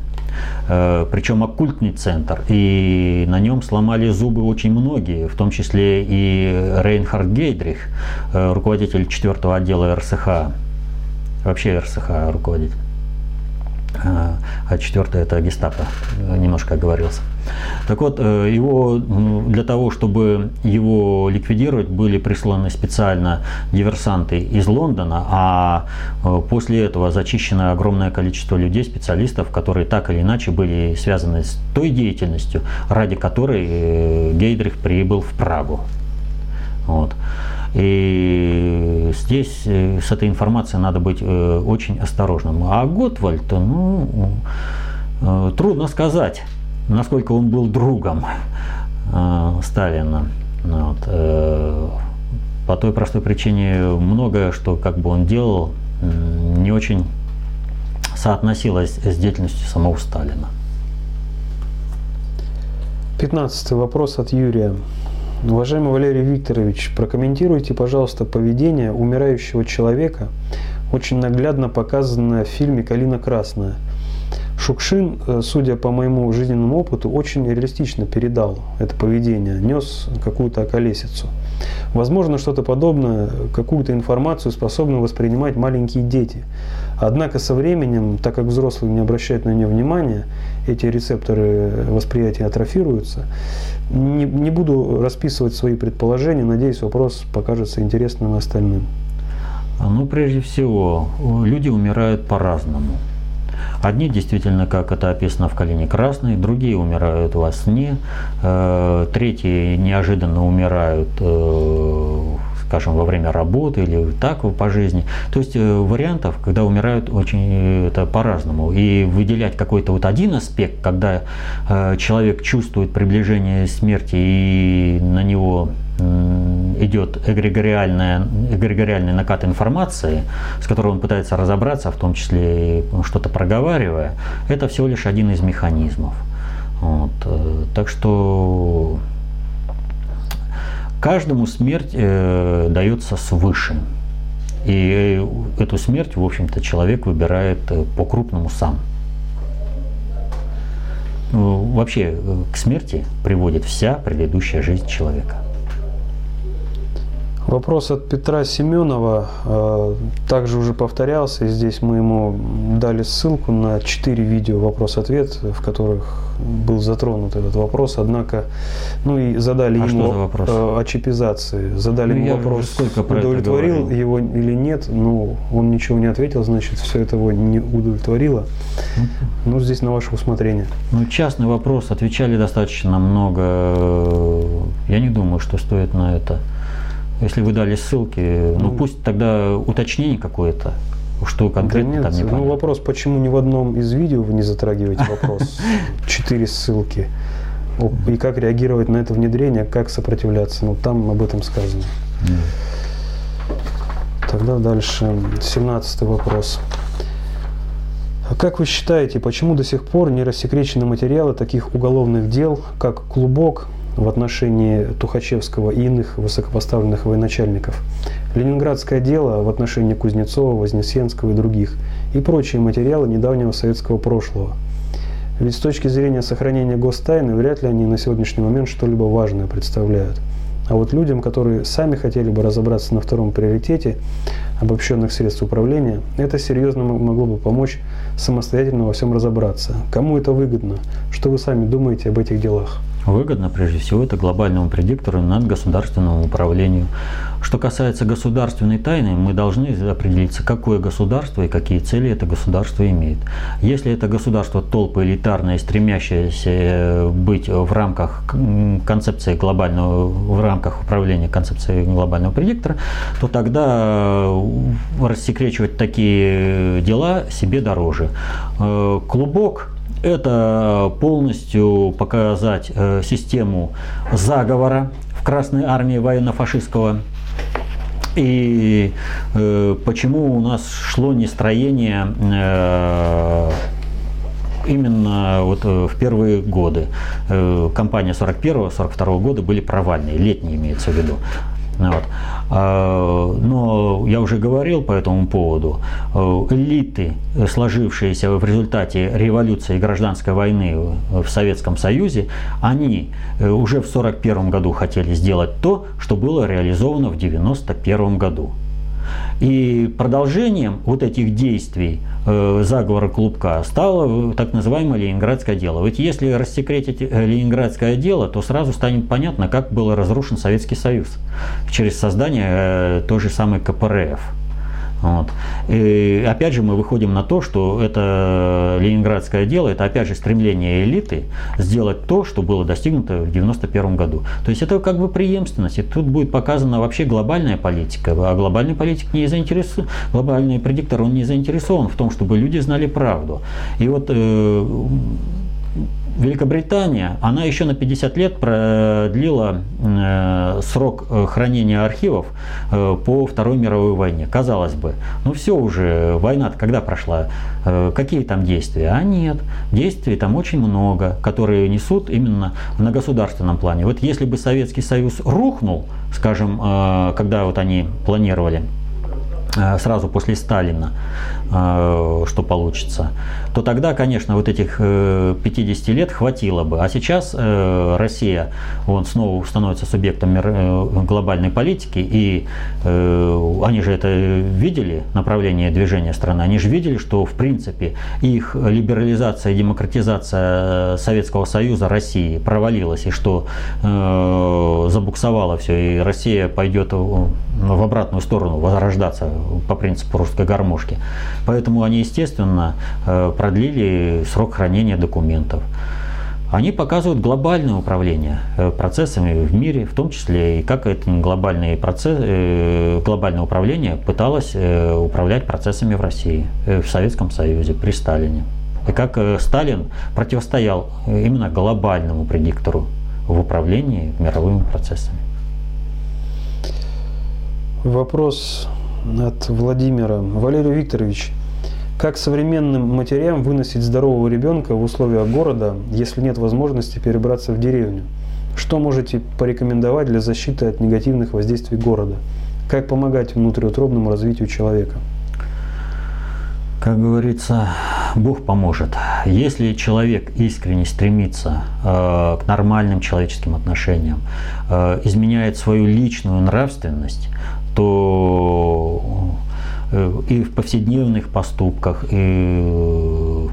Э, причем оккультный центр, и на нем сломали зубы очень многие, в том числе и Рейнхард Гейдрих, руководитель 4 отдела РСХ, вообще РСХ руководитель. А, а четвертое это гестапо, немножко оговорился. Так вот, э, его для того, чтобы его ликвидировать, были присланы специально диверсанты из Лондона, а э, после этого зачищено огромное количество людей, специалистов, которые так или иначе были связаны с той деятельностью, ради которой э, Гейдрих прибыл в Прагу. Вот. И здесь с этой информацией надо быть очень осторожным. А Готвальд, ну, трудно сказать насколько он был другом э, Сталина. Вот, э, по той простой причине многое, что как бы он делал, не очень соотносилось с деятельностью самого Сталина. Пятнадцатый вопрос от Юрия. Уважаемый Валерий Викторович, прокомментируйте, пожалуйста, поведение умирающего человека, очень наглядно показанное в фильме «Калина красная». Шукшин, э, судя по моему жизненному опыту, очень реалистично передал это поведение, нес какую-то околесицу. Возможно, что-то подобное, какую-то информацию способны воспринимать маленькие дети. Однако со временем, так как взрослые не обращают на нее внимания, эти рецепторы восприятия атрофируются. Не, не буду расписывать свои предположения, надеюсь, вопрос покажется интересным остальным. Ну, прежде всего, люди умирают по-разному. Одни действительно, как это описано в «Калине красной», другие умирают во сне, э, третьи неожиданно умирают э, скажем, во время работы или так по жизни. То есть э, вариантов, когда умирают, очень это по-разному. И выделять какой-то вот один аспект, когда человек чувствует приближение смерти и на него идет эгрегориальный накат информации, с которой он пытается разобраться, в том числе и что-то проговаривая, это всего лишь один из механизмов. Вот. Э, так что каждому смерть э, дается свыше. И эту смерть, в общем-то, человек выбирает э, по-крупному сам. Вообще к смерти приводит вся предыдущая жизнь человека. Вопрос от Петра Семенова э, также уже повторялся. И здесь мы ему дали ссылку на 4 видео вопрос-ответ, в которых был затронут этот вопрос. Однако, ну и задали а ему вопрос? Э, о чипизации. Задали ну, ему вопрос, сколько удовлетворил его или нет. Ну, он ничего не ответил, значит, все это его не удовлетворило. Ну, здесь на ваше усмотрение. Ну, частный вопрос. Отвечали достаточно много. Я не думаю, что стоит на это если вы дали ссылки, ну, ну пусть тогда уточнение какое-то, что конкретно да нет, там не Ну вопрос, почему ни в одном из видео вы не затрагиваете вопрос? Четыре ссылки. И как реагировать на это внедрение, как сопротивляться. Ну там об этом сказано. Тогда дальше. Семнадцатый вопрос. А как вы считаете, почему до сих пор не рассекречены материалы таких уголовных дел, как «Клубок», в отношении Тухачевского и иных высокопоставленных военачальников, Ленинградское дело в отношении Кузнецова, Вознесенского и других, и прочие материалы недавнего советского прошлого. Ведь с точки зрения сохранения гостайны, вряд ли они на сегодняшний момент что-либо важное представляют. А вот людям, которые сами хотели бы разобраться на втором приоритете обобщенных средств управления, это серьезно могло бы помочь самостоятельно во всем разобраться. Кому это выгодно? Что вы сами думаете об этих делах? Выгодно, прежде всего, это глобальному предиктору над государственному управлению. Что касается государственной тайны, мы должны определиться, какое государство и какие цели это государство имеет. Если это государство толпы элитарное, стремящееся э, быть в рамках концепции глобального, в рамках управления концепцией глобального предиктора, то тогда э, рассекречивать такие дела себе дороже. Э, клубок это полностью показать э, систему заговора в Красной армии военно-фашистского и э, почему у нас шло нестроение э, именно вот э, в первые годы. Э, компания 41-42 года были провальные, летние имеется в виду. Вот. А, но я уже говорил по этому поводу, э, элиты, сложившиеся в результате революции и гражданской войны в Советском Союзе, они э, уже в 1941 году хотели сделать то, что было реализовано в 1991 году. И продолжением вот этих действий э, заговора Клубка стало так называемое Ленинградское дело. Ведь если рассекретить э, Ленинградское дело, то сразу станет понятно, как был разрушен Советский Союз через создание э, той же самой КПРФ. Вот. И опять же мы выходим на то, что это ленинградское дело, это опять же стремление элиты сделать то, что было достигнуто в 1991 году. То есть это как бы преемственность. И тут будет показана вообще глобальная политика. А глобальный политик не заинтересован, глобальный предиктор, он не заинтересован в том, чтобы люди знали правду. И вот э, Великобритания, она еще на 50 лет продлила э, срок э, хранения архивов э, по Второй мировой войне. Казалось бы, ну все уже, война когда прошла, какие там действия? А нет, действий там очень много, которые несут именно на государственном плане. Вот если бы Советский Союз рухнул, скажем, когда вот они планировали сразу после Сталина, что получится, то тогда, конечно, вот этих 50 э, лет хватило бы. А сейчас э, Россия он снова становится субъектом э, глобальной политики, и они же это видели, направление движения страны, они же видели, что в принципе их либерализация и демократизация Советского Союза России провалилась, и что забуксовало все, и Россия пойдет в обратную сторону возрождаться по принципу русской гармошки. Поэтому они, естественно, продлили срок хранения документов. Они показывают глобальное управление э, процессами в мире, в том числе и как это глобальные процессы, э, глобальное управление пыталось э, управлять процессами в России, в Советском Союзе, при Сталине. И как Сталин противостоял именно глобальному предиктору в управлении мировыми процессами. Вопрос от Владимира. Валерий Викторович, как современным матерям выносить здорового ребенка в условиях города, если нет возможности перебраться в деревню? Что можете порекомендовать для защиты от негативных воздействий города? Как помогать внутриутробному развитию человека? Как говорится, Бог поможет. Если человек искренне стремится э, к нормальным человеческим отношениям, э, изменяет свою личную нравственность, то Э, и в повседневных поступках, и э,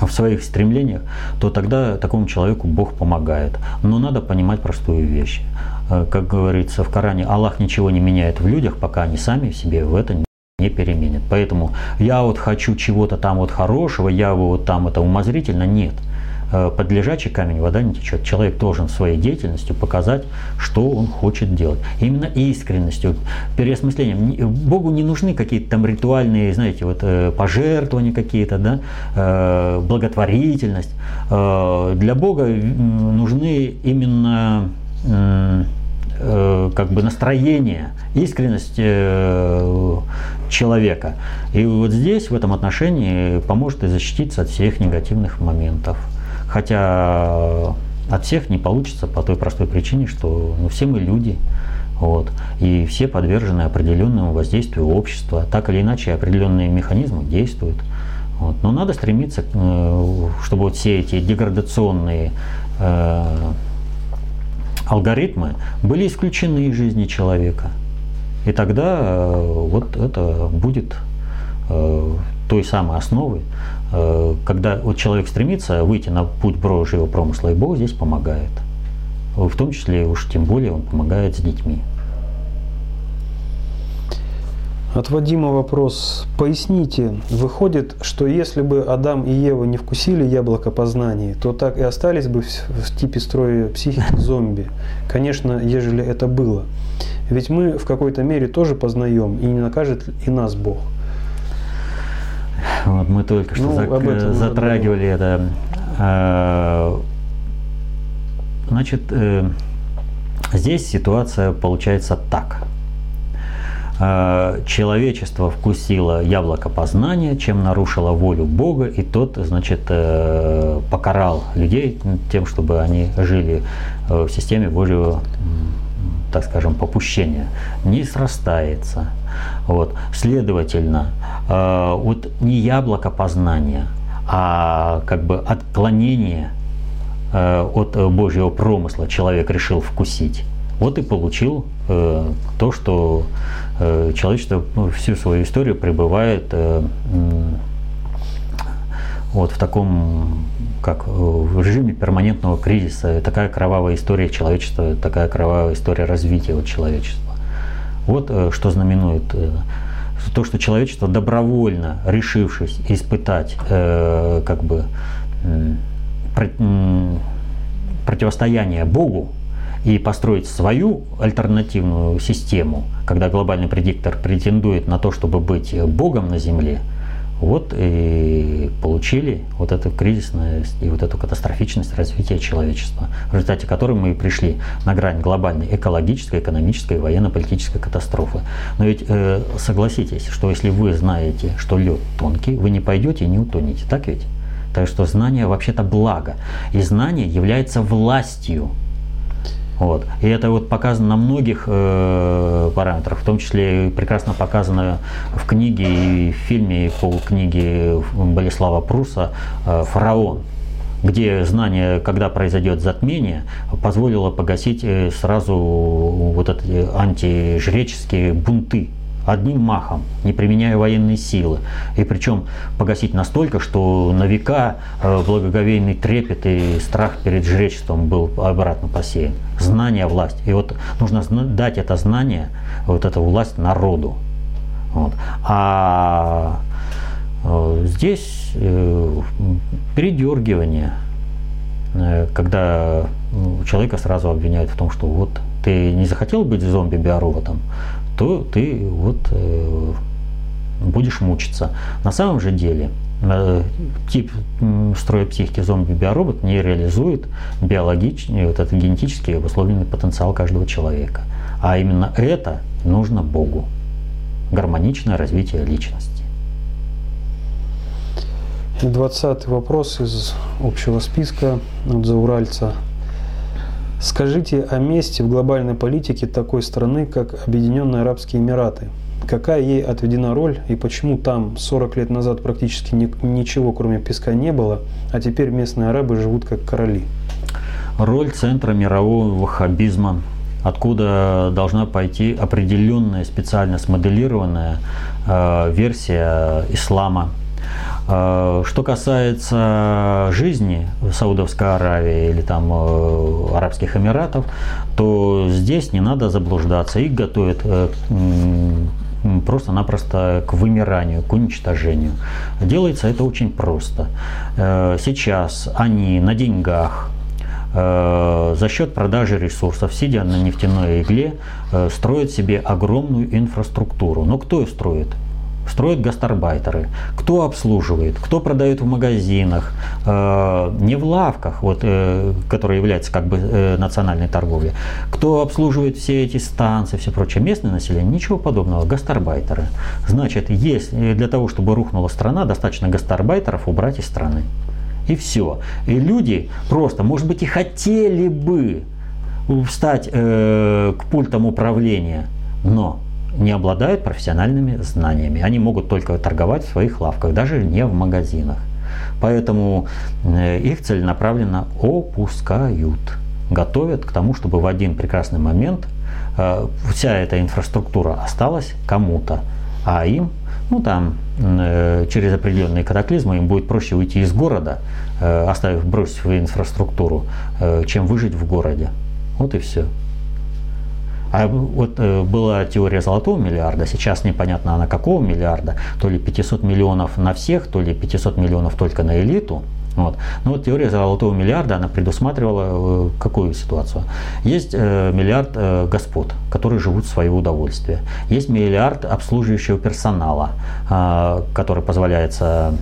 в своих стремлениях, то тогда такому человеку Бог помогает. Но надо понимать простую вещь. Э, как говорится в Коране, Аллах ничего не меняет в людях, пока они сами в себе в это не переменят. Поэтому я вот хочу чего-то там вот хорошего, я вот там это умозрительно, нет – под лежачий камень вода не течет. Человек должен своей деятельностью показать, что он хочет делать. Именно искренностью, переосмыслением. Богу не нужны какие-то там ритуальные, знаете, вот э, пожертвования какие-то, да, э, благотворительность. Для Бога нужны именно как бы настроение, искренность человека. И вот здесь, в этом отношении, поможет и защититься от всех негативных моментов. Хотя от всех не получится по той простой причине, что ну, все мы люди, вот, и все подвержены определенному воздействию общества. Так или иначе, определенные механизмы действуют. Вот. Но надо стремиться, э, чтобы вот все эти деградационные э, алгоритмы были исключены из жизни человека. И тогда э, вот это будет э, той самой основой, э, когда вот человек стремится выйти на путь Божьего промысла, и Бог здесь помогает. В том числе, уж тем более, Он помогает с детьми. От Вадима вопрос. Поясните, выходит, что если бы Адам и Ева не вкусили яблоко познания, то так и остались бы в типе строя психики зомби. Конечно, ежели это было. Ведь мы в какой-то мере тоже познаем, и не накажет и нас Бог. Вот мы только что ну, зак- затрагивали это. А, значит, э, здесь ситуация получается так. А, человечество вкусило яблоко познания, чем нарушило волю Бога, и тот, значит, э, покарал людей тем, чтобы они жили э, в системе Божьего так скажем, попущения, не срастается. Вот. Следовательно, э, вот не яблоко познания, а как бы отклонение э, от Божьего промысла человек решил вкусить. Вот и получил э, то, что э, человечество ну, всю свою историю пребывает э, вот в таком как э, в режиме перманентного кризиса. Такая кровавая история человечества, такая кровавая история развития вот человечества. Вот э, что знаменует э, то, что человечество добровольно, решившись испытать как бы противостояние Богу и построить свою альтернативную систему, когда глобальный предиктор претендует на то, чтобы быть Богом на Земле – вот и получили вот эту кризисность и вот эту катастрофичность развития человечества, в результате которой мы пришли на грань глобальной экологической, экономической и военно-политической катастрофы. Но ведь э, согласитесь, что если вы знаете, что лед тонкий, вы не пойдете и не утонете, так ведь? Так что знание вообще-то благо. И знание является властью вот. И это вот показано на многих э, параметрах, в том числе прекрасно показано в книге и в фильме по книге Болеслава Пруса э, «Фараон», где знание, когда произойдет затмение, позволило погасить э, сразу вот эти антижреческие бунты одним махом, не применяя военной силы. И причем погасить настолько, что на века э, благоговейный трепет и страх перед жречеством был обратно посеян. Знание власть. И вот нужно дать это знание, вот эту власть народу. Вот. А э, здесь э, передергивание, когда человека сразу обвиняют в том, что вот ты не захотел быть зомби-биороботом, то ты вот э, будешь мучиться. На самом же деле э, тип строя психики зомби-биоробот не реализует биологический, вот этот генетически обусловленный потенциал каждого человека. А именно это нужно Богу. Гармоничное развитие личности. Двадцатый вопрос из общего списка от Зауральца. Скажите о месте в глобальной политике такой страны, как Объединенные Арабские Эмираты. Какая ей отведена роль и почему там 40 лет назад практически ни, ничего кроме песка не было, а теперь местные арабы живут как короли? Роль центра мирового ваххабизма, откуда должна пойти определенная специально смоделированная э, версия ислама – что касается жизни в Саудовской Аравии или там э, Арабских Эмиратов, то здесь не надо заблуждаться. Их готовят э, просто-напросто к вымиранию, к уничтожению. Делается это очень просто. Э, сейчас они на деньгах, за счет продажи ресурсов, сидя на нефтяной игле, строят себе огромную инфраструктуру. Но кто ее строит? Строят гастарбайтеры. Кто обслуживает, кто продает в магазинах, э, не в лавках, вот, э, которые являются как бы э, национальной торговлей. Кто обслуживает все эти станции, все прочее. Местное население, ничего подобного, гастарбайтеры. Значит, есть для того, чтобы рухнула страна, достаточно гастарбайтеров убрать из страны. И все. И люди просто, может быть, и хотели бы встать э, к пультам управления, но не обладают профессиональными знаниями. Они могут только торговать в своих лавках, даже не в магазинах. Поэтому э, их целенаправленно опускают. готовят к тому, чтобы в один прекрасный момент э, вся эта инфраструктура осталась кому-то, а им, ну там, э, через определенные катаклизмы им будет проще уйти из города, оставив, бросив инфраструктуру, чем выжить в городе. Вот и все. А вот э, была теория золотого миллиарда, сейчас непонятно она какого миллиарда, то ли 500 миллионов на всех, то ли 500 миллионов только на элиту. Вот. Но вот теория золотого миллиарда, она предусматривала э, какую ситуацию? Есть э, миллиард господ, которые живут в свое удовольствие. Есть миллиард обслуживающего персонала, который позволяется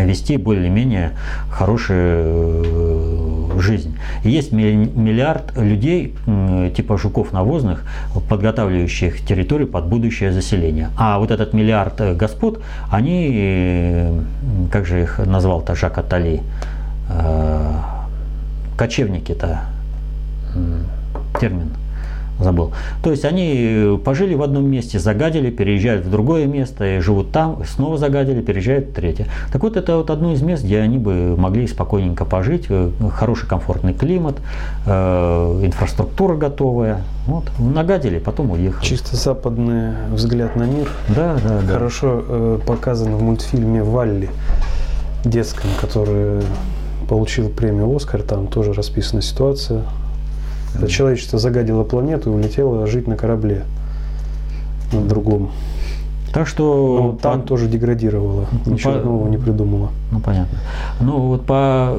вести более-менее хорошую э, жизнь. Есть миллиард людей, типа жуков навозных, подготавливающих территорию под будущее заселение. А вот этот миллиард э, господ, они, э, как же их назвал-то Жак Атали, кочевники-то, термин забыл. То есть они пожили в одном месте, загадили, переезжают в другое место, и живут там, снова загадили, переезжают в третье. Так вот, это вот одно из мест, где они бы могли спокойненько пожить, э, хороший комфортный климат, э, инфраструктура готовая. Вот, нагадили, потом уехали. Чисто западный взгляд на мир. Да, да, да. Хорошо э, показан в мультфильме «Валли» детском, который получил премию «Оскар». Там тоже расписана ситуация когда человечество загадило планету и улетело жить на корабле на другом. Так что Но там по... тоже деградировало, ничего по... нового не придумало. Ну понятно. Ну вот по,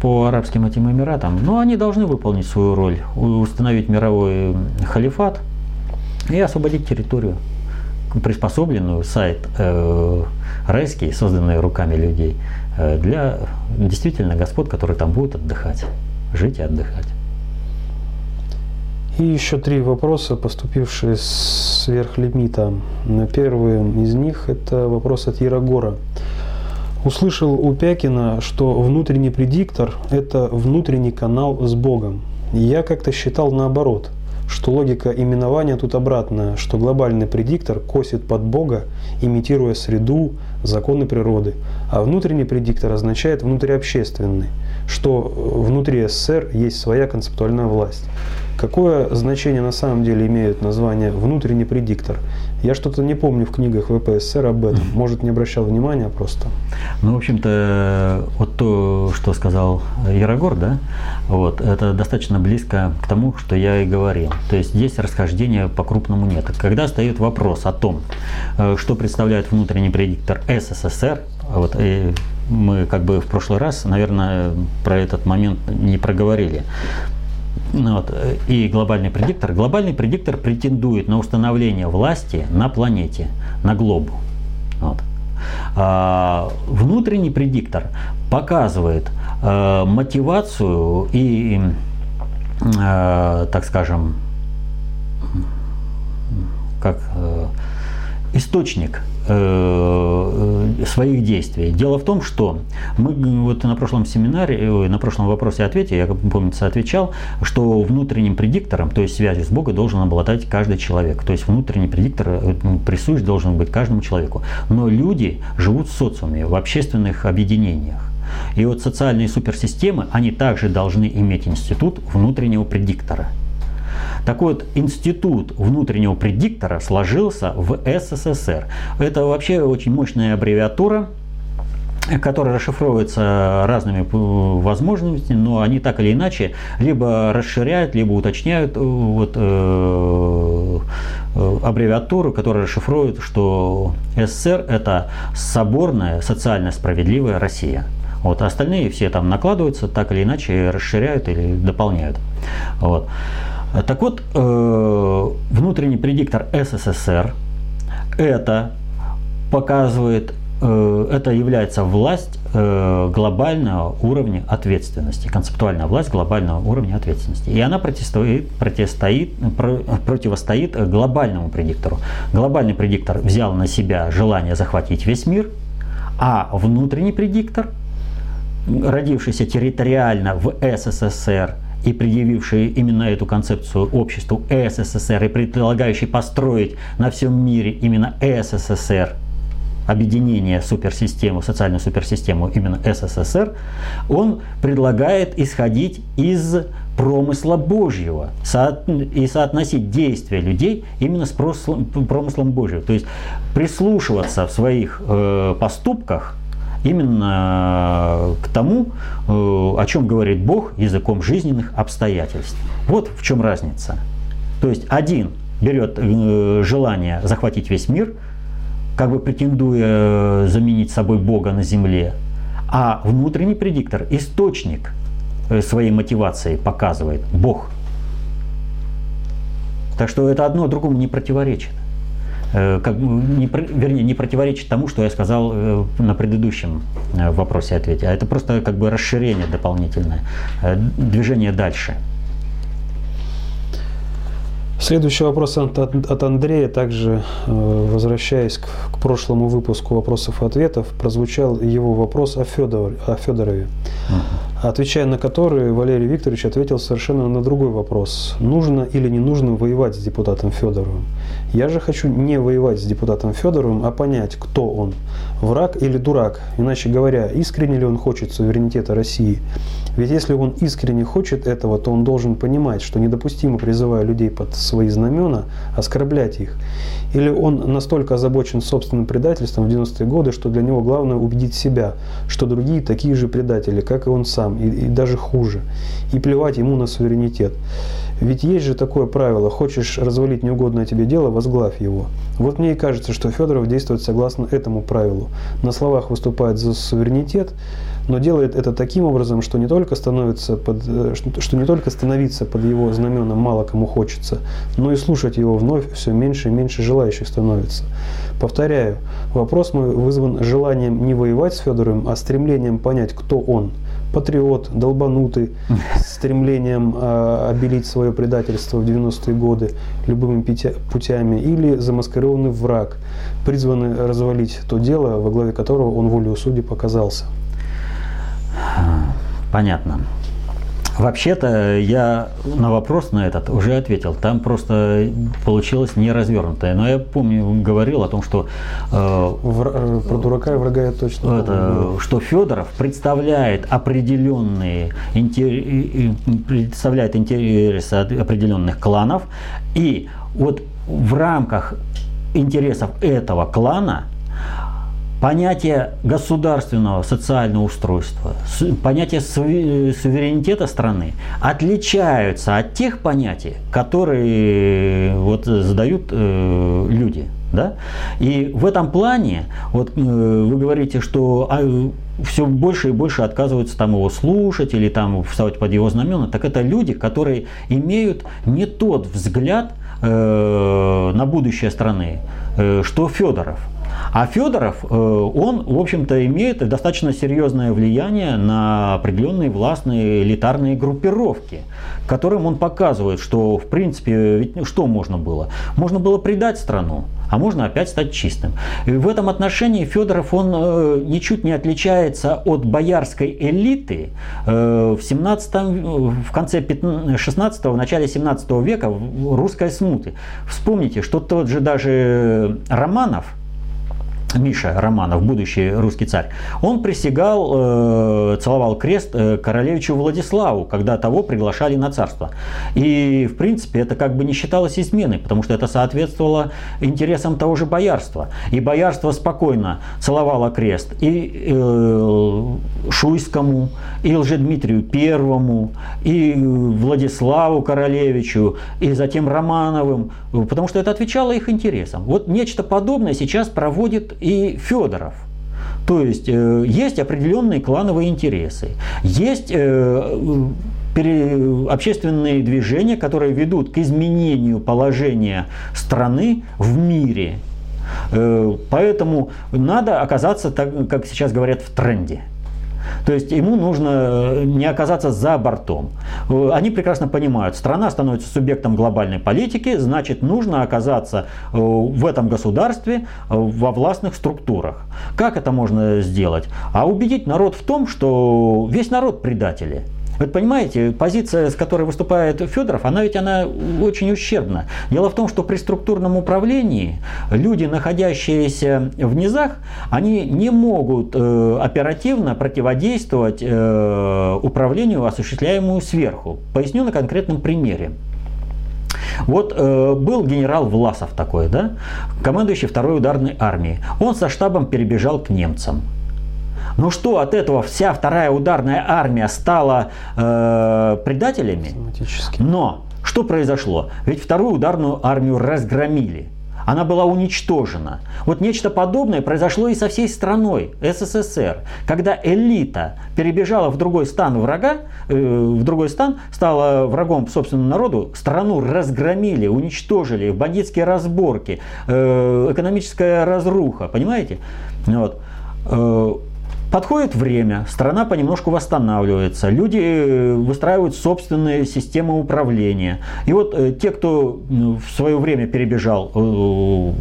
по арабским этим эмиратам, ну они должны выполнить свою роль, установить мировой халифат и освободить территорию, приспособленную сайт э, райский, созданный руками людей, э, для действительно господ, которые там будут отдыхать, жить и отдыхать. И еще три вопроса, поступившие сверх лимита. Первый из них – это вопрос от Ярогора. Услышал у Пякина, что внутренний предиктор – это внутренний канал с Богом. Я как-то считал наоборот, что логика именования тут обратная, что глобальный предиктор косит под Бога, имитируя среду, законы природы, а внутренний предиктор означает внутриобщественный, что внутри СССР есть своя концептуальная власть. Какое значение на самом деле имеет название «внутренний предиктор»? Я что-то не помню в книгах ВПСР об этом. Может, не обращал внимания просто. Ну, в общем-то, вот то, что сказал Ярогор, да, вот, это достаточно близко к тому, что я и говорил. То есть здесь расхождения по-крупному нет. Когда стоит вопрос о том, э, что представляет внутренний предиктор СССР, вот, и мы как бы в прошлый раз, наверное, про этот момент не проговорили. Ну вот, и глобальный предиктор. Глобальный предиктор претендует на установление власти на планете, на глобу. Вот. А, внутренний предиктор показывает а, мотивацию и, а, так скажем, как а, источник Э, своих действий. Дело в том, что мы вот на прошлом семинаре, на прошлом вопросе-ответе, я, помнится, отвечал, что внутренним предиктором, то есть связью с Богом, должен обладать каждый человек. То есть внутренний предиктор э, ну, присущ должен быть каждому человеку. Но люди живут в социуме, в общественных объединениях. И вот социальные суперсистемы, они также должны иметь институт внутреннего предиктора – так вот, институт внутреннего предиктора сложился в СССР. Это вообще очень мощная аббревиатура, которая расшифровывается разными возможностями, но они так или иначе либо расширяют, либо уточняют э, вот, э, э, аббревиатуру, которая расшифровывает, что СССР – это соборная, социально справедливая Россия. Вот, остальные все там накладываются, так или иначе расширяют или дополняют. Вот. Так вот, э, внутренний предиктор СССР это показывает, э, это является власть э, глобального уровня ответственности, концептуальная власть глобального уровня ответственности. И она противостоит, противостоит, противостоит глобальному предиктору. Глобальный предиктор взял на себя желание захватить весь мир, а внутренний предиктор, родившийся территориально в СССР, и предъявивший именно эту концепцию обществу СССР и предлагающий построить на всем мире именно СССР, объединения суперсистему, социальную суперсистему именно СССР, он предлагает исходить из промысла Божьего и соотносить действия людей именно с промыслом Божьим. То есть прислушиваться в своих э, поступках именно к тому, э, о чем говорит Бог языком жизненных обстоятельств. Вот в чем разница. То есть один берет э, желание захватить весь мир, как бы претендуя заменить собой Бога на земле, а внутренний предиктор, источник э, своей мотивации показывает Бог. Так что это одно другому не противоречит. Э, как, не, вернее, не противоречит тому, что я сказал э, на предыдущем э, вопросе ответе, а это просто как бы расширение дополнительное, движение дальше. Следующий вопрос от, от Андрея, также возвращаясь к, к прошлому выпуску вопросов и ответов, прозвучал его вопрос о, Федор, о Федорове. Uh-huh. Отвечая на который, Валерий Викторович ответил совершенно на другой вопрос. Нужно или не нужно воевать с депутатом Федоровым? Я же хочу не воевать с депутатом Федоровым, а понять, кто он, враг или дурак. Иначе говоря, искренне ли он хочет суверенитета России. Ведь если он искренне хочет этого, то он должен понимать, что недопустимо, призывая людей под свои знамена, оскорблять их. Или он настолько озабочен собственным предательством в 90-е годы, что для него главное убедить себя, что другие такие же предатели, как и он сам, и, и даже хуже. И плевать ему на суверенитет. Ведь есть же такое правило, хочешь развалить неугодное тебе дело, возглавь его. Вот мне и кажется, что Федоров действует согласно этому правилу. На словах выступает за суверенитет, но делает это таким образом, что не только становится под, э, что не только становиться под его знаменом мало кому хочется, но и слушать его вновь все меньше и меньше желающих становится. Повторяю, вопрос мой вызван желанием не воевать с Федоровым, а стремлением понять, кто он – патриот, долбанутый, с стремлением э, обелить свое предательство в 90-е годы любыми путями, или замаскированный враг, призванный развалить то дело, во главе которого он волею судьи показался. Понятно. Вообще-то я на вопрос на этот уже ответил. Там просто получилось не развернутое. Но я помню, говорил о том, что... Э, Вр, э, про дурака и врага я точно это, Что Федоров представляет определенные интер, представляет интересы определенных кланов. И вот в рамках интересов этого клана понятие государственного социального устройства, понятие суверенитета страны отличаются от тех понятий, которые вот задают э, люди. Да? И в этом плане, вот э, вы говорите, что а, все больше и больше отказываются там его слушать или там вставать под его знамена, так это люди, которые имеют не тот взгляд э, на будущее страны, э, что Федоров. А Федоров, э, он, в общем-то, имеет достаточно серьезное влияние на определенные властные элитарные группировки, которым он показывает, что, в принципе, ведь что можно было? Можно было предать страну, а можно опять стать чистым. И в этом отношении Федоров, он э, ничуть не отличается от боярской элиты э, в, 17, в конце 16 в начале 17 века русской смуты. Вспомните, что тот же даже Романов, Миша Романов, будущий русский царь, он присягал, э, целовал крест э, королевичу Владиславу, когда того приглашали на царство. И, в принципе, это как бы не считалось изменой, потому что это соответствовало интересам того же боярства. И боярство спокойно целовало крест и э, Шуйскому, и Лжедмитрию Первому, и Владиславу Королевичу, и затем Романовым, потому что это отвечало их интересам. Вот нечто подобное сейчас проводит и Федоров. То есть э, есть определенные клановые интересы, есть э, общественные движения, которые ведут к изменению положения страны в мире. Э, поэтому надо оказаться, так, как сейчас говорят, в тренде. То есть ему нужно э, не оказаться за бортом. Э, они прекрасно понимают, страна становится субъектом глобальной политики, значит нужно оказаться э, в этом государстве во властных структурах. Как это можно сделать? А убедить народ в том, что весь народ предатели. Вы понимаете, позиция, с которой выступает Федоров, она ведь она очень ущербна. Дело в том, что при структурном управлении люди, находящиеся в низах, они не могут э, оперативно противодействовать э, управлению, осуществляемому сверху. Поясню на конкретном примере. Вот э, был генерал Власов такой, да, командующий второй ударной армией. Он со штабом перебежал к немцам. Ну что, от этого вся вторая ударная армия стала э, предателями? Но что произошло? Ведь вторую ударную армию разгромили она была уничтожена. Вот нечто подобное произошло и со всей страной СССР, когда элита перебежала в другой стан врага, э, в другой стан, стала врагом собственному народу, страну разгромили, уничтожили, бандитские разборки, э, экономическая разруха, понимаете? Вот. Подходит время, страна понемножку восстанавливается, люди э, выстраивают собственные системы управления. И вот э, те, кто в свое время перебежал э,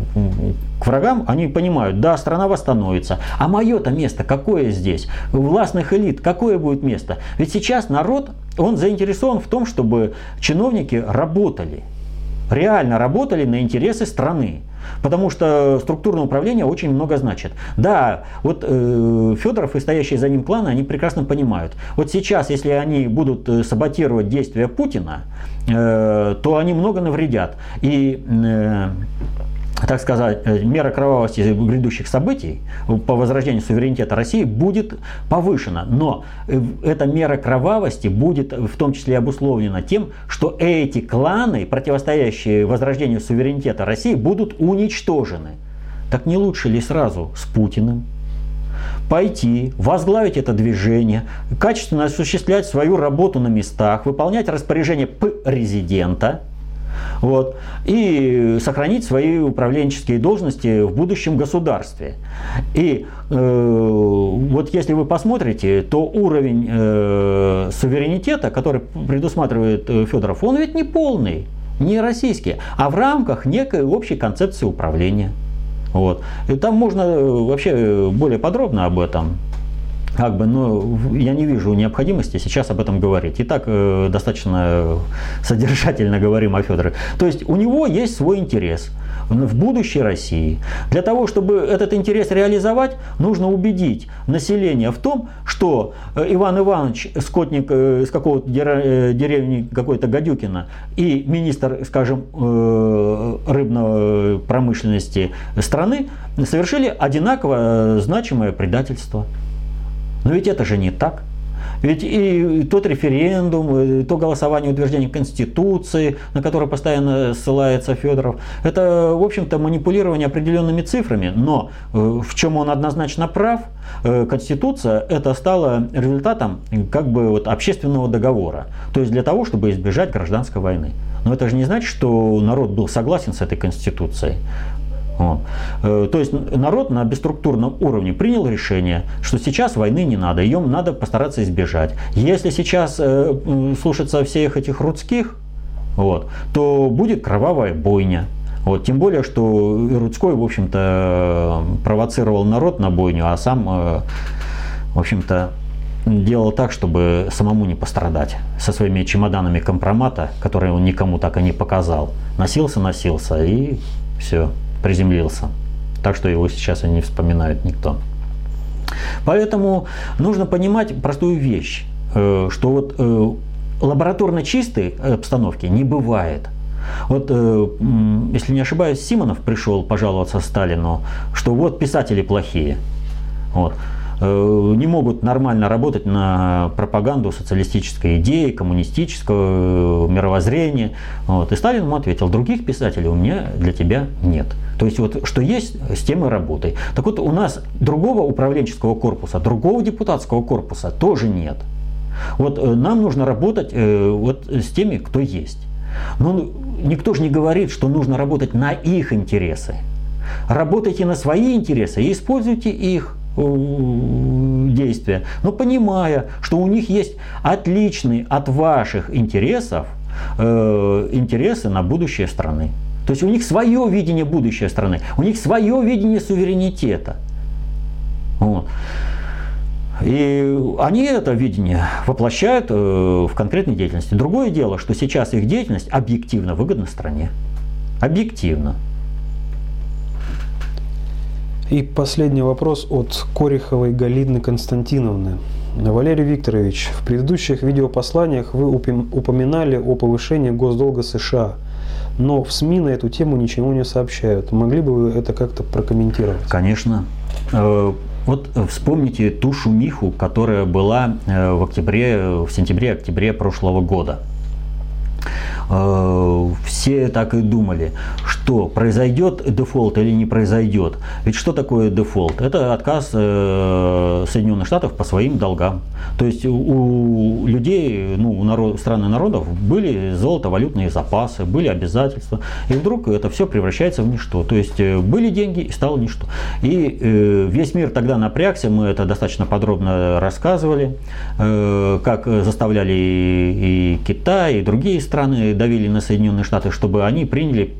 к врагам, они понимают, да, страна восстановится. А мое-то место какое здесь? Властных элит какое будет место? Ведь сейчас народ, он заинтересован в том, чтобы чиновники работали, реально работали на интересы страны. Потому что структурное управление очень много значит. Да, вот э, Федоров и стоящие за ним кланы, они прекрасно понимают. Вот сейчас, если они будут э, саботировать действия Путина, э, то они много навредят. И э, так сказать, э, мера кровавости грядущих событий по возрождению суверенитета России будет повышена. Но э, эта мера кровавости будет в том числе обусловлена тем, что эти кланы, противостоящие возрождению суверенитета России, будут уничтожены. Так не лучше ли сразу с Путиным пойти, возглавить это движение, качественно осуществлять свою работу на местах, выполнять распоряжение президента – вот, и сохранить свои управленческие должности в будущем государстве. И э, вот если вы посмотрите, то уровень э, суверенитета, который предусматривает э, Федоров, он ведь не полный, не российский, а в рамках некой общей концепции управления. Вот. И там можно э, вообще более подробно об этом как бы, но я не вижу необходимости сейчас об этом говорить. И так э, достаточно содержательно говорим о Федоре. То есть у него есть свой интерес в будущей России. Для того, чтобы этот интерес реализовать, нужно убедить население в том, что э, Иван Иванович, скотник э, из какого-то э, деревни какой-то Гадюкина и министр, скажем, рыбной промышленности страны совершили одинаково значимое предательство. Но ведь это же не так. Ведь и тот референдум, и то голосование утверждения Конституции, на которое постоянно ссылается Федоров, это, в общем-то, манипулирование определенными цифрами. Но э, в чем он однозначно прав, э, Конституция это стало результатом как бы вот общественного договора. То есть для того, чтобы избежать гражданской войны. Но это же не значит, что народ был согласен с этой Конституцией. Вот. Э, то есть народ на бесструктурном уровне принял решение, что сейчас войны не надо, ее надо постараться избежать. Если сейчас э, слушаться всех этих рудских, вот, то будет кровавая бойня. Вот, тем более, что Рудской, в общем-то, провоцировал народ на бойню, а сам, э, в общем-то, делал так, чтобы самому не пострадать. Со своими чемоданами компромата, которые он никому так и не показал. Носился, носился и все приземлился. Так что его сейчас и не вспоминает никто. Поэтому нужно понимать простую вещь, э, что вот э, лабораторно чистой обстановки не бывает. Вот, э, если не ошибаюсь, Симонов пришел пожаловаться Сталину, что вот писатели плохие. Вот. Э, не могут нормально работать на пропаганду социалистической идеи, коммунистического э, мировоззрения. Вот. И Сталин ему ответил, других писателей у меня для тебя нет. То есть вот что есть, с тем и работай. Так вот у нас другого управленческого корпуса, другого депутатского корпуса тоже нет. Вот э, нам нужно работать вот с теми, кто есть. Но никто же не говорит, что нужно работать на их интересы. Работайте на свои интересы и используйте их. Э, действия, но понимая, что у них есть отличные от ваших интересов э, интересы на будущее страны. То есть у них свое видение будущей страны, у них свое видение суверенитета. Вот. И они это видение воплощают в конкретной деятельности. Другое дело, что сейчас их деятельность объективно выгодна стране. Объективно. И последний вопрос от Кориховой Галины Константиновны. Валерий Викторович, в предыдущих видеопосланиях вы упоминали о повышении госдолга США, но в СМИ на эту тему ничего не сообщают. Могли бы вы это как-то прокомментировать? Конечно. Э, вот вспомните ту шумиху, которая была э, в октябре, в сентябре-октябре прошлого года. Э, все так и думали, что произойдет дефолт или не произойдет. Ведь что такое дефолт? Это отказ э, Соединенных Штатов по своим долгам. То есть у людей, ну, у народ, стран и народов были золото-валютные запасы, были обязательства. И вдруг это все превращается в ничто. То есть э, были деньги и стало ничто. И весь мир тогда напрягся, мы это достаточно подробно рассказывали, как заставляли и Китай, и другие страны давили на Соединенные Штаты, чтобы они приняли,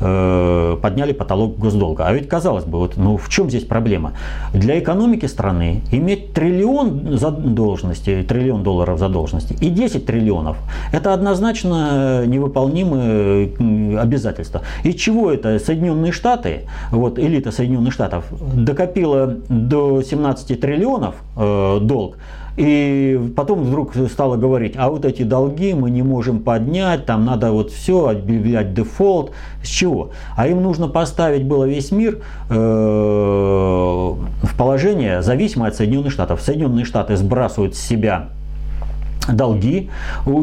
э, подняли потолок госдолга. А ведь казалось бы, вот, ну в чем здесь проблема? Для экономики страны иметь триллион задолженности, триллион долларов задолженности и 10 триллионов, это однозначно невыполнимые обязательства. И чего это Соединенные Штаты, вот элита Соединенных Штатов докопила до 17 триллионов э, долг, и потом вдруг стало говорить, а вот эти долги мы не можем поднять, там надо вот все объявлять дефолт. С чего? А им нужно поставить было весь мир э, в положение зависимое от Соединенных Штатов. Соединенные Штаты сбрасывают с себя долги.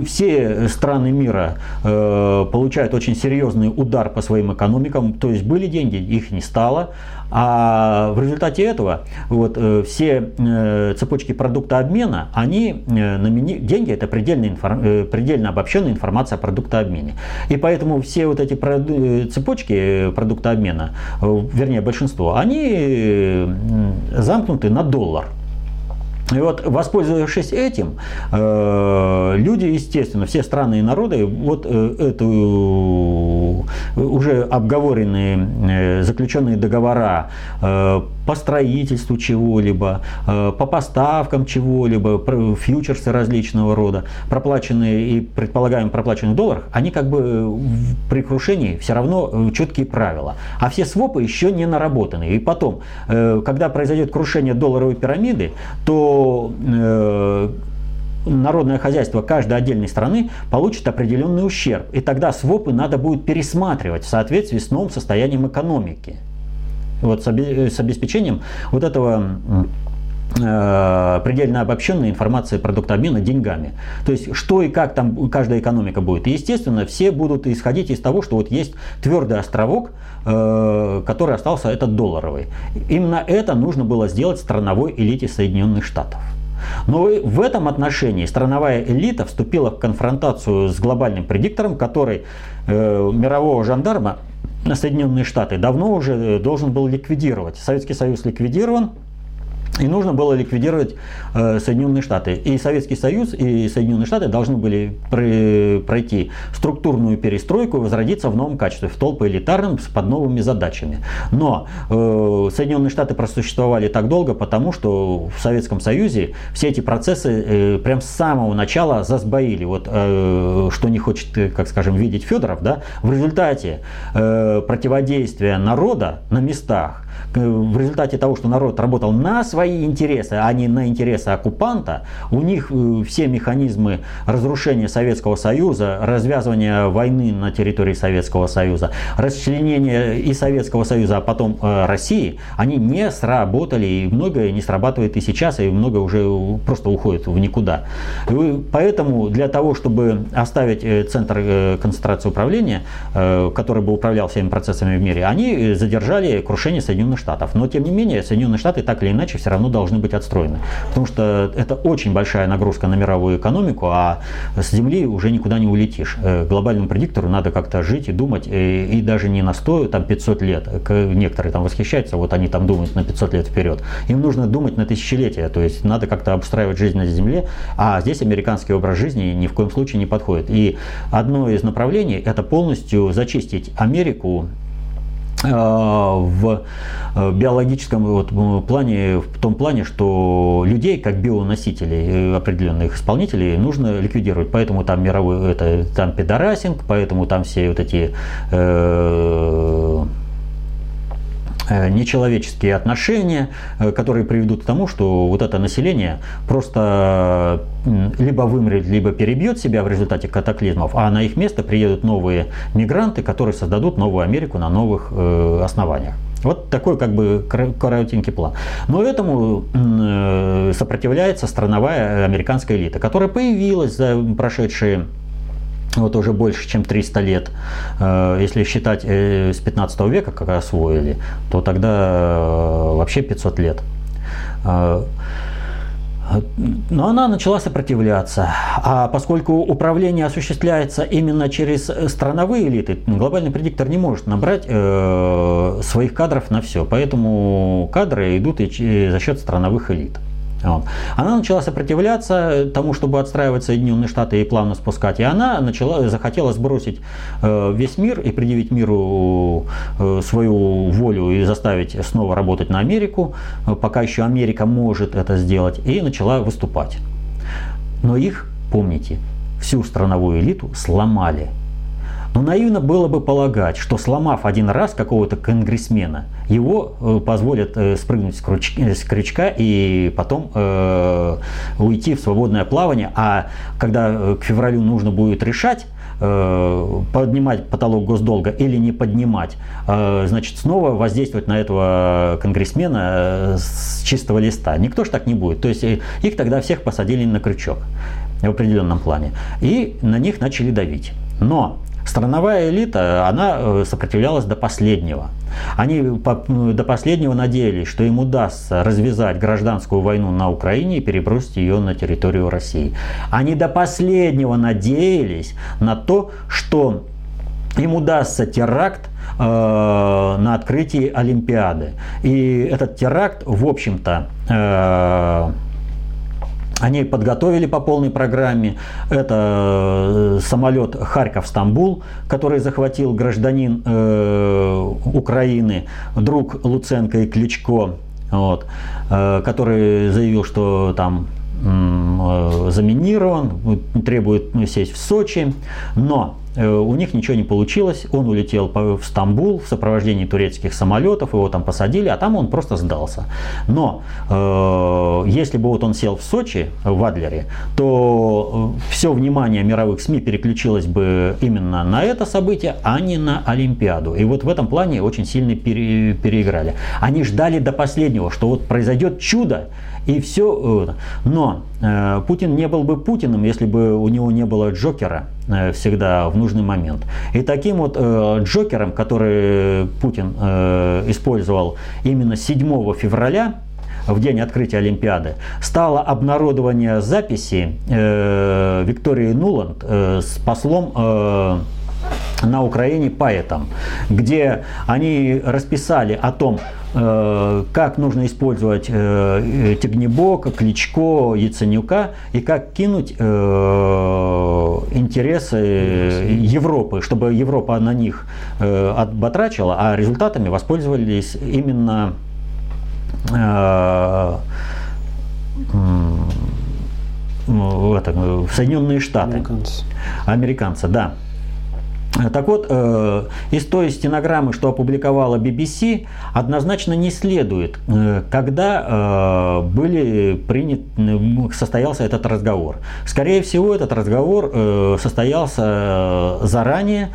Все страны мира э, получают очень серьезный удар по своим экономикам. То есть были деньги, их не стало. А в результате этого вот, э, все э, цепочки продукта обмена, они э, деньги это предельно, предельно обобщенная информация о продукта обмена. И поэтому все вот эти цепочки продукта обмена, вернее большинство, они замкнуты на доллар. И вот, воспользовавшись этим, э, люди, естественно, все страны и народы, вот э, эту уже обговоренные, э, заключенные договора по строительству чего-либо, по поставкам чего-либо, фьючерсы различного рода, проплаченные и предполагаем проплаченные в долларах, они как бы при крушении все равно четкие правила. А все свопы еще не наработаны. И потом, когда произойдет крушение долларовой пирамиды, то э, народное хозяйство каждой отдельной страны получит определенный ущерб. И тогда свопы надо будет пересматривать в соответствии с новым состоянием экономики. Вот с обеспечением вот этого э, предельно обобщенной информации продукта обмена деньгами. То есть, что и как там каждая экономика будет. И, естественно, все будут исходить из того, что вот есть твердый островок, э, который остался, этот долларовый. Именно это нужно было сделать страновой элите Соединенных Штатов. Но в этом отношении страновая элита вступила в конфронтацию с глобальным предиктором, который э, мирового жандарма Соединенные Штаты давно уже э, должен был ликвидировать. Советский Союз ликвидирован, и нужно было ликвидировать э, Соединенные Штаты. И Советский Союз, и Соединенные Штаты должны были пройти структурную перестройку и возродиться в новом качестве, в толпоэлитарном, под новыми задачами. Но э, Соединенные Штаты просуществовали так долго, потому что в Советском Союзе все эти процессы э, прям с самого начала засбоили. Вот э, что не хочет, э, как скажем, видеть Федоров, да, в результате э, противодействия народа на местах в результате того, что народ работал на свои интересы, а не на интересы оккупанта, у них э, все механизмы разрушения Советского Союза, развязывания войны на территории Советского Союза, расчленения и Советского Союза, а потом э, России, они не сработали, и многое не срабатывает и сейчас, и многое уже просто уходит в никуда. И поэтому для того, чтобы оставить э, центр концентрации управления, который бы управлял всеми процессами в мире, они задержали крушение Соединенных Штатов. Но тем не менее, Соединенные Штаты так или иначе все равно должны быть отстроены. Потому что это очень большая нагрузка на мировую экономику, а с Земли уже никуда не улетишь. Э, глобальному предиктору надо как-то жить и думать, и, и даже не на 100, там 500 лет. Некоторые там восхищаются, вот они там думают на 500 лет вперед. Им нужно думать на тысячелетия, то есть надо как-то обустраивать жизнь на Земле, а здесь американский образ жизни ни в коем случае не подходит. И одно из направлений – это полностью зачистить Америку в биологическом вот плане, в том плане, что людей как бионосителей определенных исполнителей нужно ликвидировать. Поэтому там мировой, это там пидорасинг, поэтому там все вот эти э, Э, нечеловеческие отношения, э, которые приведут к тому, что вот это население просто либо вымрет, либо перебьет себя в результате катаклизмов, а на их место приедут новые мигранты, которые создадут новую Америку на новых э, основаниях. Вот такой как бы коротенький план. Но этому сопротивляется страновая американская элита, которая появилась за прошедшие вот уже больше, чем 300 лет, э, если считать э, с 15 века, как освоили, то тогда э, вообще 500 лет. Но она начала сопротивляться. А поскольку управление осуществляется именно через страновые элиты, глобальный предиктор не может набрать своих кадров на все. Поэтому кадры идут и за счет страновых элит. Вот. Она начала сопротивляться тому, чтобы отстраивать Соединенные Штаты и плавно спускать. И она начала, захотела сбросить э, весь мир и предъявить миру э, свою волю и заставить снова работать на Америку, пока еще Америка может это сделать, и начала выступать. Но их, помните, всю страновую элиту сломали – но наивно было бы полагать, что сломав один раз какого-то конгрессмена, его э, позволят э, спрыгнуть с, крючка, э, с крючка и потом э, уйти в свободное плавание. А когда к февралю нужно будет решать, поднимать потолок госдолга или не поднимать, значит, снова воздействовать на этого конгрессмена с чистого листа. Никто ж так не будет. То есть их тогда всех посадили на крючок в определенном плане. И на них начали давить. Но Страновая элита, она э, сопротивлялась до последнего. Они до последнего надеялись, что им удастся развязать гражданскую войну на Украине и перебросить ее на территорию России. Они до последнего надеялись на то, что им удастся теракт э, на открытии Олимпиады. И этот теракт, в общем-то, э, они подготовили по полной программе. Это э, самолет Харьков-Стамбул, который захватил гражданин э, Украины, друг Луценко и Кличко, вот, э, который заявил, что там заминирован, требует сесть в Сочи. Но Э, у них ничего не получилось, он улетел в Стамбул в сопровождении турецких самолетов, его там посадили, а там он просто сдался. Но э, если бы вот он сел в Сочи, в Адлере, то э, все внимание мировых СМИ переключилось бы именно на это событие, а не на Олимпиаду. И вот в этом плане очень сильно пере, переиграли. Они ждали до последнего, что вот произойдет чудо, и все. Э, но э, Путин не был бы Путиным, если бы у него не было Джокера э, всегда в нужный момент. И таким вот Джокером, который Путин использовал именно 7 февраля, в день открытия Олимпиады, стало обнародование записи э, Виктории Нуланд э, с послом э, на Украине поэтом, где они расписали о том, Э, как нужно использовать э, Тегнебока, Кличко, Яценюка и как кинуть э, интересы Европы, чтобы Европа на них отбатрачила, а результатами воспользовались именно это, Соединенные Штаты. Американцы. Американцы, да. Так вот, э, из той стенограммы, что опубликовала BBC, однозначно не следует, э, когда э, были принят, состоялся этот разговор. Скорее всего, этот разговор состоялся заранее,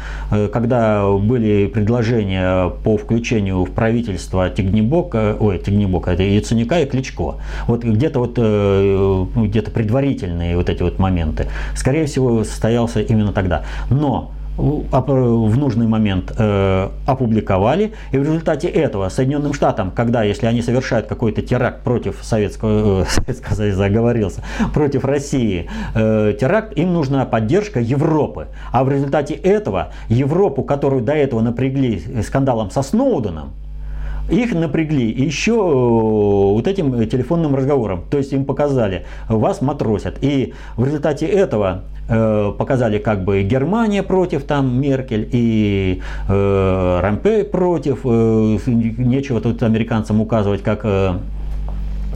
когда были предложения по включению в правительство Тигнебока, ой, Тигнебока, это Яценюка и Кличко. Вот где-то вот где-то предварительные вот эти вот моменты. Скорее всего, состоялся именно тогда. Но в нужный момент э, опубликовали, и в результате этого Соединенным Штатам, когда, если они совершают какой-то теракт против Советского, э, Советского Союза, оговорился, против России, э, теракт, им нужна поддержка Европы. А в результате этого Европу, которую до этого напрягли скандалом со Сноуденом, их напрягли еще э, вот этим телефонным разговором. То есть им показали, вас матросят. И в результате этого э, показали как бы Германия против там Меркель и э, Рампей против. Э, нечего тут американцам указывать, как э,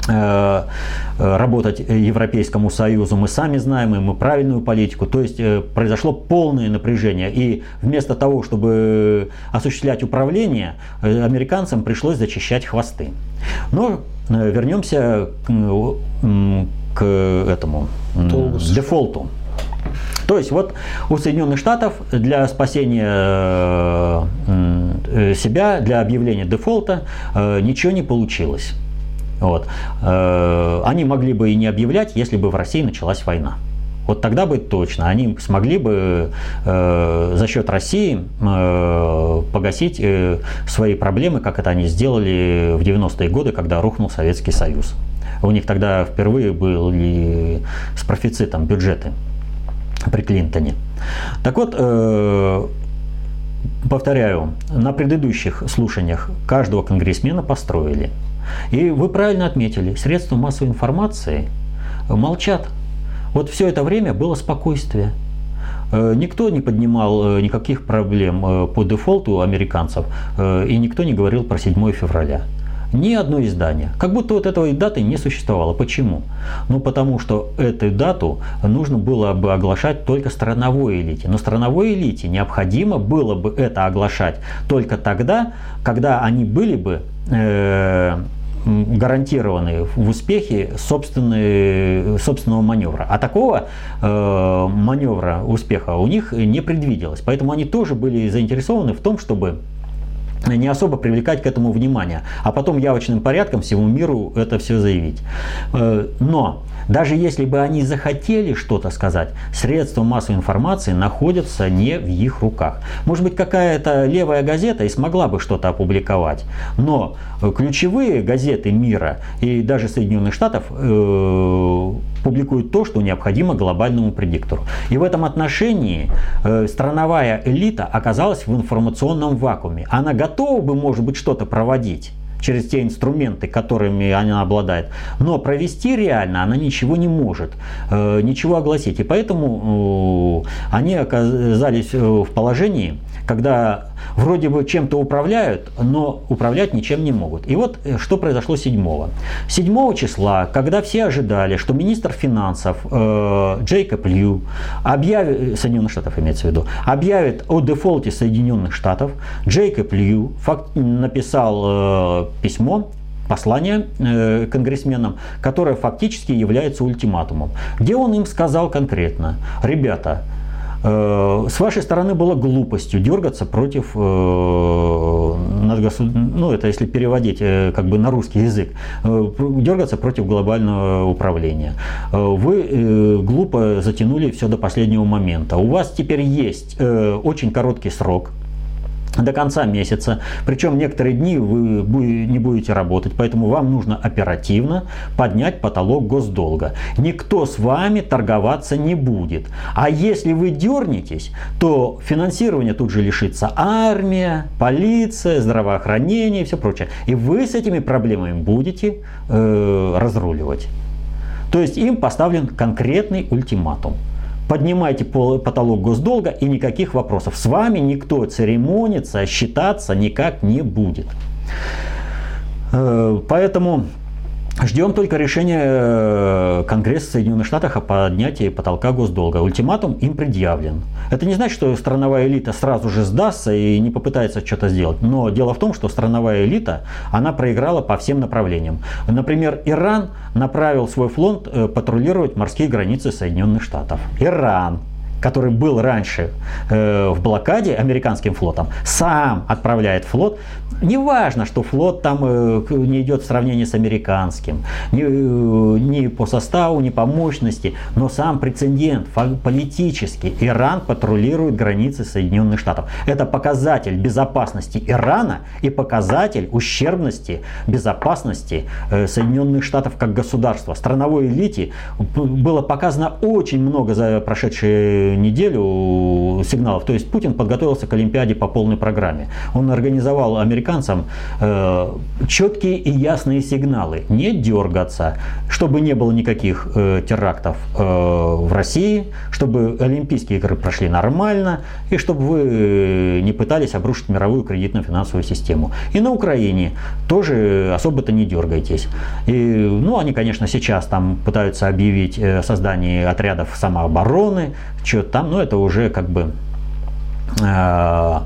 работать Европейскому Союзу. Мы сами знаем, и мы правильную политику. То есть э, произошло полное напряжение. И вместо того, чтобы осуществлять управление, американцам пришлось зачищать хвосты. Но вернемся к, к этому Толгус. дефолту. То есть вот у Соединенных Штатов для спасения себя, для объявления дефолта ничего не получилось. Вот. Э, они могли бы и не объявлять, если бы в России началась война. Вот тогда бы точно они смогли бы э, за счет России э, погасить э, свои проблемы, как это они сделали в 90-е годы, когда рухнул Советский Союз. У них тогда впервые были с профицитом бюджеты при Клинтоне. Так вот, э, повторяю, на предыдущих слушаниях каждого конгрессмена построили – и вы правильно отметили, средства массовой информации молчат. Вот все это время было спокойствие. Э, никто не поднимал э, никаких проблем э, по дефолту американцев, и никто не говорил про 7 февраля. Ни одно издание. Как будто вот этой даты не существовало. Почему? Ну, потому что эту дату нужно было бы оглашать только страновой элите. Но страновой элите необходимо было бы это оглашать только тогда, когда они были бы э, гарантированы в успехе собственного маневра. А такого э, маневра успеха у них не предвиделось. Поэтому они тоже были заинтересованы в том, чтобы не особо привлекать к этому внимание, а потом явочным порядком всему миру это все заявить. Э, но даже если бы они захотели что-то сказать, средства массовой информации находятся не в их руках. Может быть, какая-то левая газета и смогла бы что-то опубликовать, но ключевые газеты мира и даже Соединенных Штатов публикуют то, что необходимо глобальному предиктору. И в этом отношении э, страновая элита оказалась в информационном вакууме. Она готова бы, может быть, что-то проводить через те инструменты, которыми она обладает. Но провести реально она ничего не может, э, ничего огласить. И поэтому э, они оказались э, в положении, когда вроде бы чем-то управляют, но управлять ничем не могут. И вот э, что произошло 7 7 числа, когда все ожидали, что министр финансов э, Джейкоб Лью объявит, Соединенных Штатов имеется в виду, объявит о дефолте Соединенных Штатов, Джейкоб Лью факт, написал э, письмо послание э, конгрессменам, которое фактически является ультиматумом, где он им сказал конкретно, ребята, Э, с вашей стороны было глупостью дергаться против, э, ну это если переводить э, как бы на русский язык, дергаться против глобального управления. Вы глупо затянули все до последнего момента. У вас теперь есть очень короткий срок, до конца месяца. Причем некоторые дни вы не будете работать, поэтому вам нужно оперативно поднять потолок госдолга. Никто с вами торговаться не будет. А если вы дернетесь, то финансирование тут же лишится армия, полиция, здравоохранение и все прочее. И вы с этими проблемами будете э, разруливать. То есть им поставлен конкретный ультиматум поднимайте потолок госдолга и никаких вопросов. С вами никто церемониться, считаться никак не будет. Э, поэтому Ждем только решения э, Конгресса Соединенных Штатов о поднятии потолка госдолга. Ультиматум им предъявлен. Это не значит, что страновая элита сразу же сдастся и не попытается что-то сделать. Но дело в том, что страновая элита, она проиграла по всем направлениям. Например, Иран направил свой флот э, патрулировать морские границы Соединенных Штатов. Иран который был раньше э, в блокаде американским флотом, сам отправляет флот. Неважно, что флот там э, не идет в сравнении с американским, ни, э, ни по составу, ни по мощности, но сам прецедент политический. Иран патрулирует границы Соединенных Штатов. Это показатель безопасности Ирана и показатель ущербности безопасности э, Соединенных Штатов как государства. Страновой элите было показано очень много за прошедшие неделю сигналов. То есть Путин подготовился к Олимпиаде по полной программе. Он организовал американцам э, четкие и ясные сигналы. Не дергаться, чтобы не было никаких э, терактов э, в России, чтобы Олимпийские игры прошли нормально, и чтобы вы не пытались обрушить мировую кредитно-финансовую систему. И на Украине тоже особо-то не дергайтесь. И, ну, они, конечно, сейчас там пытаются объявить э, создание отрядов самообороны, что там, но это уже как бы э,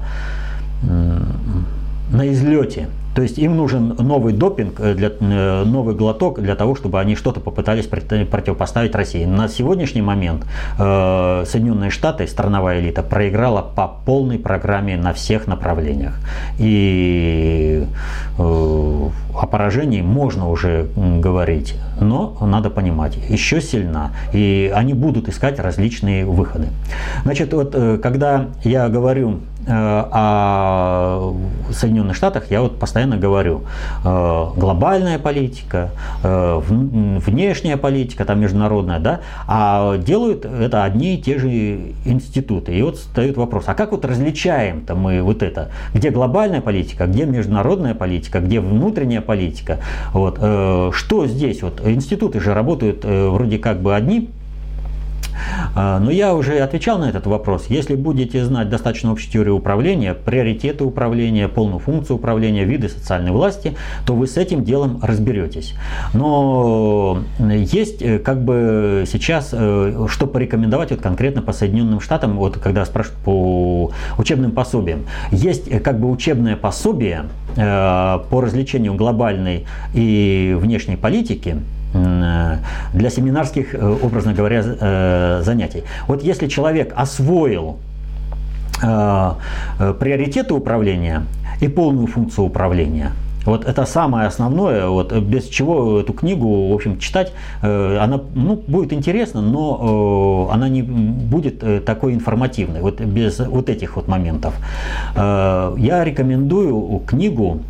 на излете. То есть им нужен новый допинг, э, для, э, новый глоток для того, чтобы они что-то попытались противопоставить России. На сегодняшний момент э, Соединенные Штаты, страновая элита, проиграла по полной программе на всех направлениях. И э, о поражении можно уже говорить, но надо понимать, еще сильна. И они будут искать различные выходы. Значит, вот э, когда я говорю о Соединенных Штатах я вот постоянно говорю, э, глобальная политика, э, внешняя политика, там международная, да, а делают это одни и те же институты. И вот встает вопрос, а как вот различаем-то мы вот это, где глобальная политика, где международная политика, где внутренняя политика, вот, э, что здесь? Вот, институты же работают вроде как бы одни но я уже отвечал на этот вопрос. Если будете знать достаточно общей теории управления, приоритеты управления, полную функцию управления, виды социальной власти, то вы с этим делом разберетесь. Но есть э, как бы сейчас, э, что порекомендовать вот конкретно по Соединенным Штатам, вот когда спрашивают по учебным пособиям. Есть э, как бы учебное пособие по развлечению глобальной и внешней политики, Э, для семинарских, э, образно говоря, э, занятий. Вот если человек освоил приоритеты управления и полную функцию управления, вот это самое основное, вот без чего эту книгу, в общем, читать, она ну, будет интересна, но она не будет такой информативной, вот без вот этих вот моментов. Я рекомендую книгу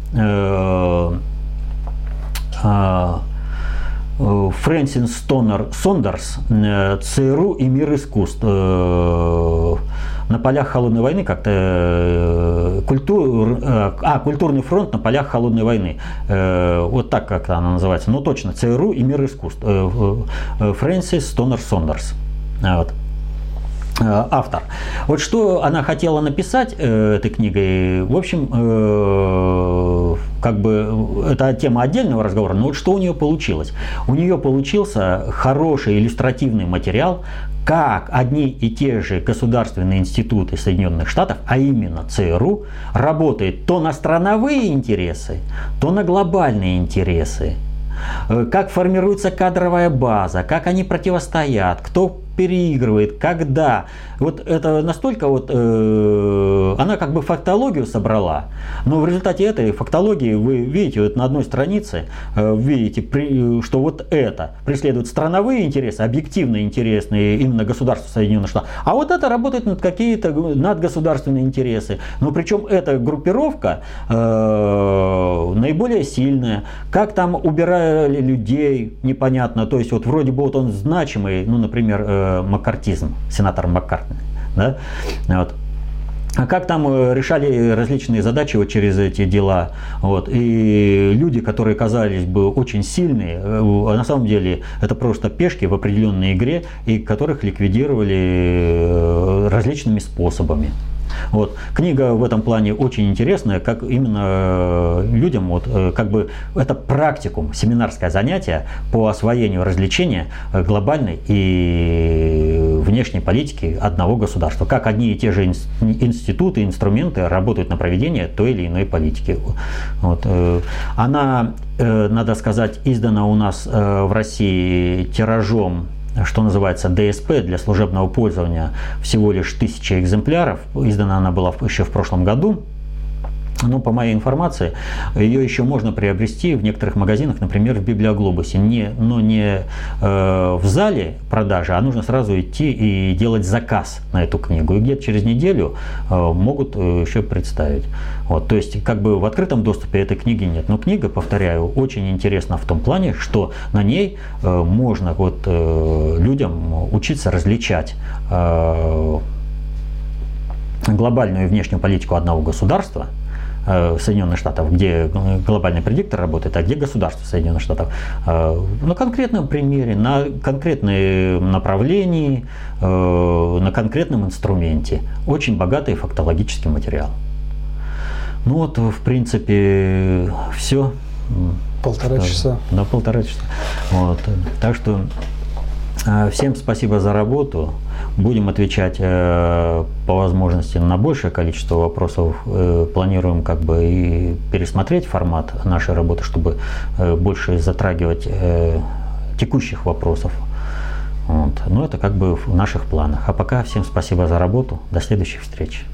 Э, Фрэнсис Стонер Сондерс э, «ЦРУ и мир искусств» э, на полях холодной войны как-то культур, а, культурный фронт на полях холодной войны. Вот так как она называется. Ну точно, ЦРУ и мир искусств. Фрэнсис Стонер Сондерс. Вот. Э, автор. Вот что она хотела написать э, этой книгой, в общем, э, как бы это тема отдельного разговора, но вот что у нее получилось? У нее получился хороший иллюстративный материал, как одни и те же государственные институты Соединенных Штатов, а именно ЦРУ, работают то на страновые интересы, то на глобальные интересы. Как формируется кадровая база, как они противостоят, кто переигрывает, когда. Вот это настолько вот, э, она как бы фактологию собрала, но в результате этой фактологии вы видите вот на одной странице, э, видите, при, что вот это преследует страновые интересы, объективно интересные именно государства Соединенных Штатов, а вот это работает над какие-то надгосударственные интересы. Но причем эта группировка э, наиболее сильная. Как там убирали людей, непонятно. То есть вот вроде бы вот он значимый, ну, например, э, маккартизм, сенатор Маккартни. Да? Вот. А как там э, решали различные задачи вот через эти дела. Вот. И люди, которые казались бы очень сильные, э, на самом деле это просто пешки в определенной игре, и которых ликвидировали э, различными способами. Вот. Книга в этом плане очень интересная, как именно э, людям, вот, э, как бы это практикум, семинарское занятие по освоению развлечения э, глобальной и внешней политики одного государства. Как одни и те же институты, инструменты работают на проведение той или иной политики. Вот. Она, надо сказать, издана у нас в России тиражом что называется ДСП для служебного пользования всего лишь тысяча экземпляров. Издана она была еще в прошлом году. Ну, по моей информации, ее еще можно приобрести в некоторых магазинах, например, в Библиоглобусе, не, но не э, в зале продажи, а нужно сразу идти и делать заказ на эту книгу. И где-то через неделю э, могут э, еще представить. Вот, то есть, как бы в открытом доступе этой книги нет. Но книга, повторяю, очень интересна в том плане, что на ней э, можно вот, э, людям учиться различать э, глобальную и внешнюю политику одного государства – Соединенных Штатов, где глобальный предиктор работает, а где государство Соединенных Штатов. Э, на конкретном примере, на конкретном направлении, э, на конкретном инструменте. Очень богатый фактологический материал. Ну вот, в принципе, все. Полтора часа. Да, полтора часа. Вот. Так что всем спасибо за работу. Будем отвечать э, по возможности на большее количество вопросов. Э, планируем как бы и пересмотреть формат нашей работы, чтобы э, больше затрагивать текущих вопросов. Вот. Но это как бы в наших планах. А пока всем спасибо за работу. До следующих встреч.